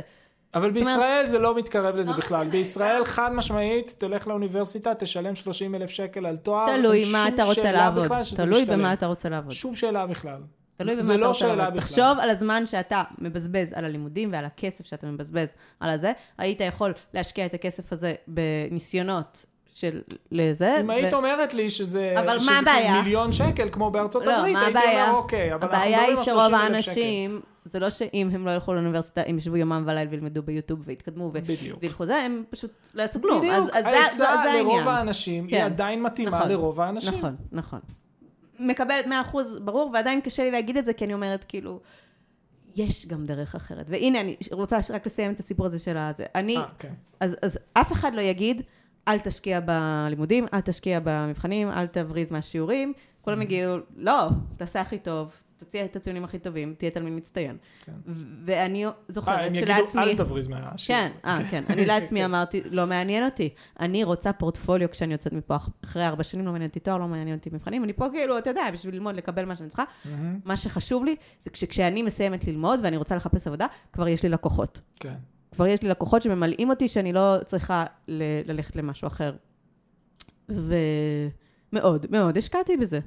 אבל בישראל זה לא מתקרב לזה לא בכלל. בישראל חד משמעית, תלך לאוניברסיטה, תשלם 30 אלף שקל על תואר. תלוי מה אתה רוצה לעבוד. תלוי. במה אתה רוצה לעבוד. שום שאלה בכלל. תלוי במה זה אתה לא רוצה. בכלל. תחשוב על הזמן שאתה מבזבז על הלימודים ועל הכסף שאתה מבזבז על הזה. היית יכול להשקיע את הכסף הזה בניסיונות של לזה. אם ו- היית אומרת לי שזה אבל מה שזה הבעיה? מיליון שקל כמו בארצות לא, הברית, הייתי הבעיה? אומר אוקיי, אבל אנחנו הבעיה מדברים היא על שרוב 30,000 שקל. האנשים, זה לא שאם הם לא ילכו לאוניברסיטה, הם ישבו יומם וליל וילמדו ביוטיוב ויתקדמו ו-. וילכו זה, הם פשוט לא יעשו כלום. בדיוק, אז, אז זה, זה, ההצעה זה העניין. לרוב האנשים היא כן. עדיין מתאימה נכון, לרוב האנשים. נכון, נכון. מקבלת 100% ברור, ועדיין קשה לי להגיד את זה, כי אני אומרת, כאילו, יש גם דרך אחרת. והנה, אני רוצה רק לסיים את הסיפור הזה של הזה. אני, אה, כן. אז, אז אף אחד לא יגיד, אל תשקיע בלימודים, אל תשקיע במבחנים, אל תבריז מהשיעורים. כולם יגידו, לא, תעשה הכי טוב, תוציא את הציונים הכי טובים, תהיה תלמיד מצטיין. כן. ואני אה, זוכרת הם יגידו, שלעצמי... אל תבריז מהשיעור. כן, אה, כן. אני לעצמי אמרתי, לא מעניין אותי. אני רוצה פורטפוליו כשאני יוצאת מפה אחרי ארבע שנים, לא מעניין אותי תואר, לא מעניין אותי מבחנים. אני פה כאילו, אתה יודע, בשביל ללמוד, לקבל מה שאני צריכה. מהמם. מה שחשוב לי, זה כשאני מסיימת ללמוד ואני רוצה לחפש עבודה, כבר יש לי לקוחות. כן. כבר יש לי לקוחות שממלאים אותי שאני לא צריכה ללכת למשהו אחר. ומאוד, מאוד השקעתי בזה.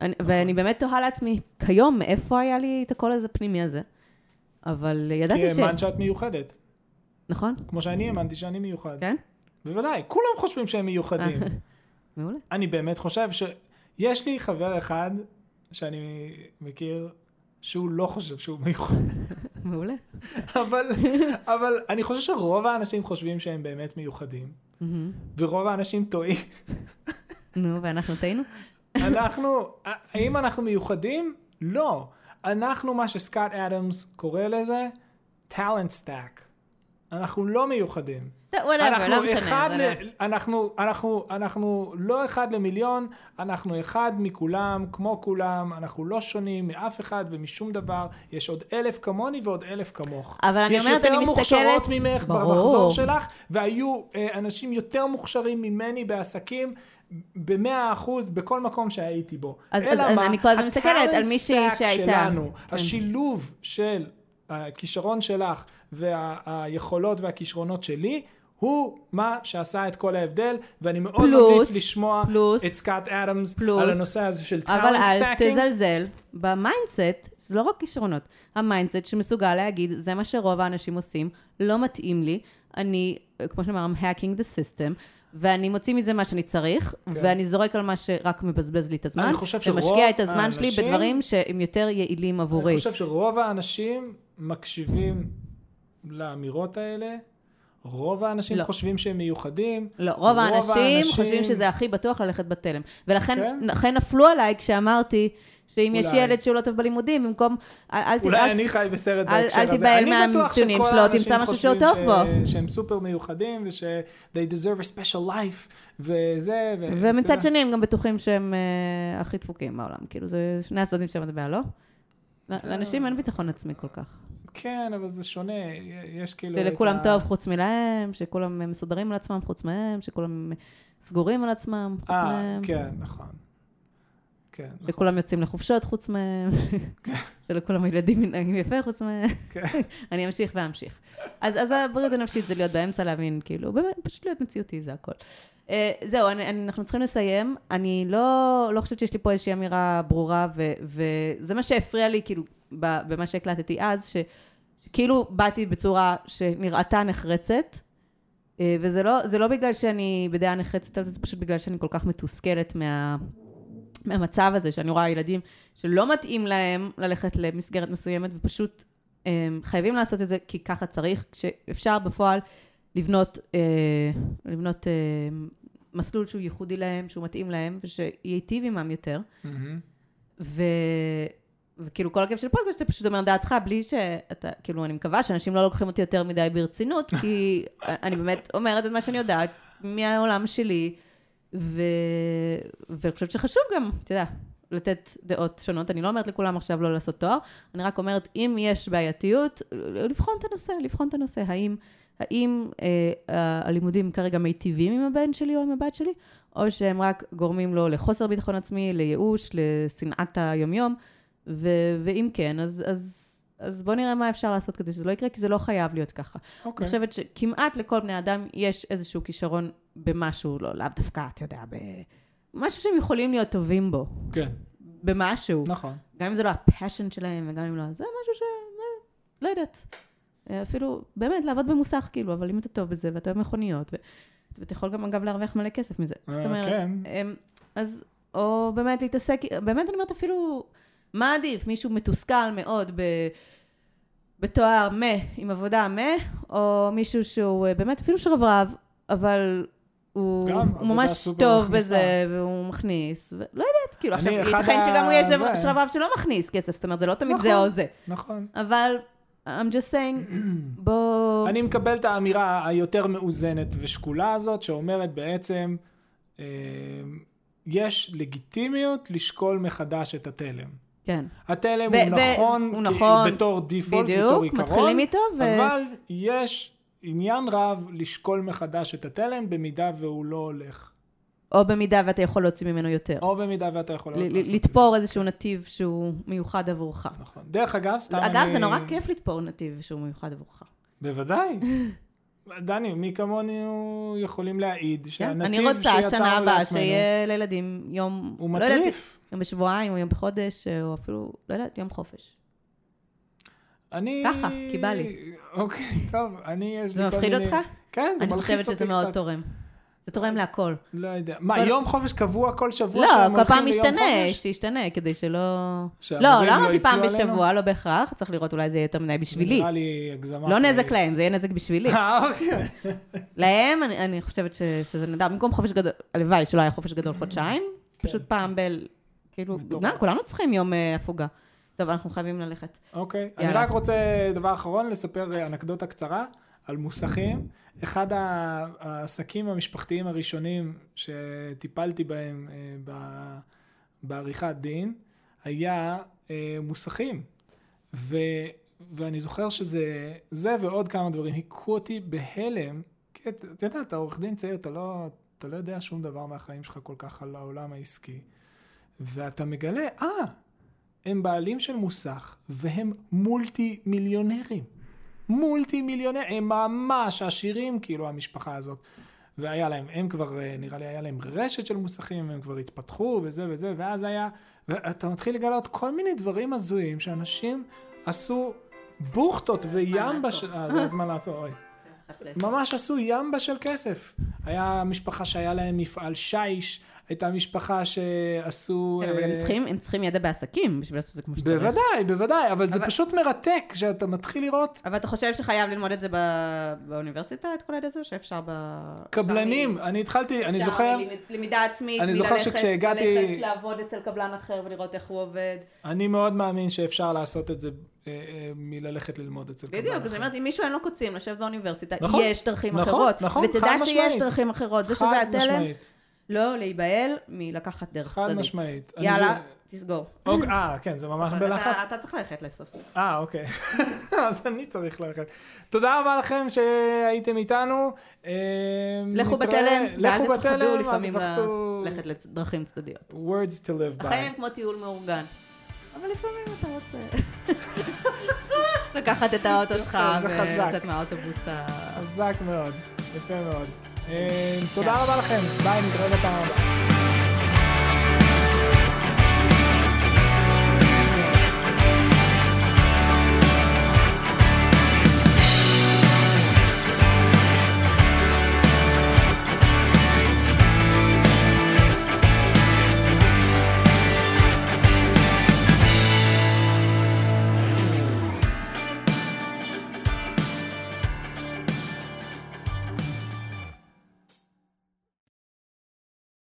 אני, ואני באמת תוהה לעצמי, כיום, מאיפה היה לי את הקול הזה פנימי הזה? אבל כי ידעתי ש... האמנת שאת מיוחדת. נכון? כמו שאני האמנתי שאני מיוחד. כן? בוודאי, כולם חושבים שהם מיוחדים. מעולה. אני באמת חושב שיש לי חבר אחד שאני מכיר שהוא לא חושב שהוא מיוחד. מעולה. אבל, אבל אני חושב שרוב האנשים חושבים שהם באמת מיוחדים. ורוב האנשים טועים. נו, ואנחנו טעינו? אנחנו, האם אנחנו מיוחדים? לא. אנחנו מה שסקאט אדמס קורא לזה talent stack. אנחנו לא מיוחדים. whatever, אנחנו לא משנה. אחד אבל- ל... אנחנו, אנחנו, אנחנו לא אחד למיליון, אנחנו אחד מכולם, כמו כולם, אנחנו לא שונים מאף אחד ומשום דבר. יש עוד אלף כמוני ועוד אלף כמוך. אבל אני אומרת, אני יש יותר מוכשרות מסתכלת- ממך ברור. במחזור שלך, והיו אה, אנשים יותר מוכשרים ממני בעסקים. במאה אחוז בכל מקום שהייתי בו. אז- אלא אז מה? אני כל הזמן מסתכלת על מישהי שהייתה. שלנו, כן. השילוב של הכישרון שלך והיכולות והכישרונות שלי, הוא מה שעשה את כל ההבדל, ואני מאוד פלוס- ממליץ לשמוע פלוס- את סקאט אדמס פלוס- על הנושא הזה של אבל talent אל stacking. תזלזל ב mindset, זה לא רק כישרונות, ה mindset שמסוגל להגיד, זה מה שרוב האנשים עושים, לא מתאים לי, אני, כמו שאמר, I'm hacking the system, ואני מוציא מזה מה שאני צריך, כן. ואני זורק על מה שרק מבזבז לי את הזמן, אני חושב שרוב ומשקיע את הזמן שלי האנשים- בדברים שהם יותר יעילים עבורי. אני חושב שרוב האנשים מקשיבים לאמירות האלה, רוב האנשים לא. חושבים שהם מיוחדים. לא, רוב האנשים האנשים- חושבים שזה הכי בטוח ללכת בתלם. ולכן כן? נפלו עליי כשאמרתי שאם יש אולי. ילד שהוא לא טוב בלימודים, במקום... אל, אל, אולי אל, אני חי בסרט אל- בהקשר אל הזה. תיבהל אני בטוח מהציונים שלו, תמצא משהו שהוא טוב ש- בו. שהם סופר מיוחדים, וש- they deserve a special life, וזה, ו... ומצד. שני, הם גם בטוחים שהם אה, הכי דפוקים בעולם. כאילו, זה שני הצדדים של המטבע, לא? לאנשים אין ביטחון עצמי כל כך. כן, אבל זה שונה, יש כאילו... שלכולם טוב חוץ מלהם, שכולם מסודרים על עצמם חוץ מהם, שכולם סגורים על עצמם חוץ אה, מהם. כן, נכון. כן, נכון. שכולם יוצאים לחופשות חוץ מהם, שלכולם הילדים מתנהגים יפה חוץ מהם. כן. אני אמשיך ואמשיך. אז, אז הבריאות הנפשית זה להיות באמצע, להבין, כאילו, באמת, פשוט להיות מציאותי, זה הכל. Uh, זהו, אני, אני, אנחנו צריכים לסיים. אני לא, לא חושבת שיש לי פה איזושהי אמירה ברורה, ו, וזה מה שהפריע לי, כאילו, במה שהקלטתי אז, ש, שכאילו באתי בצורה שנראתה נחרצת, uh, וזה לא, לא בגלל שאני בדעה נחרצת על זה, זה פשוט בגלל שאני כל כך מתוסכלת מה... מהמצב הזה, שאני רואה ילדים שלא מתאים להם ללכת למסגרת מסוימת, ופשוט הם, חייבים לעשות את זה כי ככה צריך, כשאפשר בפועל לבנות, אה, לבנות אה, מסלול שהוא ייחודי להם, שהוא מתאים להם, ושייטיב עמם יותר. מהמם. ו... וכאילו כל הכיף של פודקאסט, אתה פשוט אומר דעתך, בלי שאתה, כאילו, אני מקווה שאנשים לא לוקחים אותי יותר מדי ברצינות, כי אני באמת אומרת את מה שאני יודעת מהעולם שלי, ו... ואני חושבת שחשוב גם, אתה יודע, לתת דעות שונות. אני לא אומרת לכולם עכשיו לא לעשות תואר, אני רק אומרת, אם יש בעייתיות, לבחון את הנושא, לבחון את הנושא. האם, האם אה, הלימודים כרגע מיטיבים עם הבן שלי או עם הבת שלי, או שהם רק גורמים לו לחוסר ביטחון עצמי, לייאוש, לשנאת היומיום, ו- ואם כן, אז, אז אז בואו נראה מה אפשר לעשות כדי שזה לא יקרה, כי זה לא חייב להיות ככה. אני אוקיי. חושבת שכמעט לכל בני אדם יש איזשהו כישרון במשהו, לא, לאו דווקא, אתה יודע, במשהו שהם יכולים להיות טובים בו, כן, במשהו. נכון. גם אם זה לא הפאשן שלהם, וגם אם לא, זה משהו ש... אה, לא יודעת. אה, אפילו, באמת, לעבוד במוסך, כאילו, אבל אם אתה טוב בזה, ואתה אוהב מכוניות, ו... ואתה יכול גם, אגב, להרוויח מלא כסף מזה. אה, זאת אומרת, כן. אז, או באמת להתעסק, באמת אני אומרת אפילו, מה עדיף? מישהו מתוסכל מאוד ב... בתואר מה, עם עבודה מה, או מישהו שהוא אה, באמת אפילו שרברב, אבל הוא, גם, הוא ממש טוב מכניסה. בזה, והוא מכניס, ולא יודעת, כאילו, עכשיו, ייתכן ה- שגם הוא יהיה זה. שרברב שלא מכניס כסף, זאת אומרת, זה לא תמיד זה נכון. או זה. נכון. אבל, I'm just saying, בוא... אני מקבל את האמירה היותר מאוזנת ושקולה הזאת, שאומרת בעצם, אה, יש לגיטימיות לשקול מחדש את התלם. כן. התלם ו- הוא ו- נכון, הוא כ- נכון. בתור דיפולט, בתור בדיוק, עיקרון, מתחילים איתו, ו... אבל יש עניין רב לשקול מחדש את התלם במידה והוא לא הולך. או במידה ואתה יכול להוציא ממנו יותר. או במידה ואתה יכול ל- לעשות לתפור איזשהו נטיב שהוא מיוחד עבורך. נכון. דרך אגב, סתם אני... אגב, זה נורא כיף לתפור נתיב שהוא מיוחד עבורך. בוודאי. דני, מי כמונו יכולים להעיד כן? שהנתיב אני רוצה שיצרנו שנה הבאה לעצמנו שיהיה לילדים יום... הוא לא מטריף. יום בשבועיים, או יום בחודש, או אפילו, לא יודעת, יום חופש. אני... ככה, כי בא לי. אוקיי, טוב, אני יש לי זה כל מפחיד מיני... אותך? כן, זה אני מלחיץ אותי חושבת קצת. שזה מאוד תורם. זה תורם להכל. לא יודע. מה, כל- יום חופש קבוע כל שבוע לא, שהם כל פעם משתנה? שישתנה, כדי שלא... שהמורים לא, לא אמרתי פעם? בשבוע, לא בהכרח, צריך לראות אולי זה יהיה יותר מדי בשבילי. נראה לי הגזמה. לא נזק. להם, זה יהיה נזק בשבילי. אה, אוקיי. להם, אני, אני חושבת ש, שזה נהדר. במקום חופש גדול, הלוואי שלא היה חופש גדול חודשיים, פשוט פעם ב... כאילו. לא, כולנו צריכים יום אה, הפוגה. טוב, אנחנו חייבים ללכת. אוקיי. אני יאללה. רק רוצה, דבר אחרון, לספר אה, אנקדוטה קצרה על מוסכים. אחד העסקים המשפחתיים הראשונים שטיפלתי בהם אה, ב- בעריכת דין, היה מוסכים. ו, ואני זוכר שזה, זה ועוד כמה דברים היכו אותי בהלם. כי את- אתה יודע, אתה עורך דין צעיר, אתה לא, אתה לא יודע שום דבר מהחיים שלך כל כך על העולם העסקי. ואתה מגלה, אה, הם בעלים של מוסך, והם מולטי מיליונרים. מולטי מיליונר, הם ממש עשירים, כאילו, המשפחה הזאת. והיה להם, הם כבר, אה, נראה לי היה להם רשת של מוסכים, הם כבר התפתחו וזה וזה, ואז היה, ואתה מתחיל לגלות כל מיני דברים הזויים שאנשים עשו בוכטות וים. בשל... אה, זה הזמן לעצור, אוי. ממש עשו ימבה של כסף. היה משפחה שהיה להם מפעל שיש, הייתה משפחה שעשו... כן, אבל הם אה, צריכים, הם צריכים ידע בעסקים בשביל לעשות את זה כמו שצריך. בוודאי, בוודאי, אבל זה פשוט מרתק שאתה מתחיל לראות אבל אתה חושב שחייב ללמוד את זה באוניברסיטה, את כל הידע הזה, או שאפשר ב... קבלנים, אני התחלתי, אני זוכר, למידה עצמית, אני זוכר מללכת- לעבוד אצל קבלן אחר ולראות איך הוא עובד. אני מאוד מאמין שאפשר לעשות את זה אה, אה, מללכת ללמוד אצל קבלן בדיוק. אני אומרת, אם מישהו אין לו קוצים לשבת באוניברסיטה, נכון, יש דרכים נכון, אחרות. נכון, ותדע חד שיש משמעית. דרכים אחרות. זה שזה התלם, משמעית, לא להיבהל מלקחת דרך חד צדדית. משמעית. אני יאללה, תסגור. אוקיי, אה, כן, זה ממש בלחץ. אתה צריך ללכת לאסוף. אה, אוקיי. אז אני צריך ללכת. תודה רבה לכם שהייתם איתנו. אה, לכו בתלם, ואל תפחדו לפעמים. ללכת לדרכים צדדיות. words to live by. החיים הם כמו טיול מאורגן. אבל לפעמים אתה רוצה לקחת את האוטו שלך. ולצאת מהאוטובוס ה... חזק מאוד, יפה מאוד. אה, תודה רבה לכם, ביי, נתראה בפעם הבאה.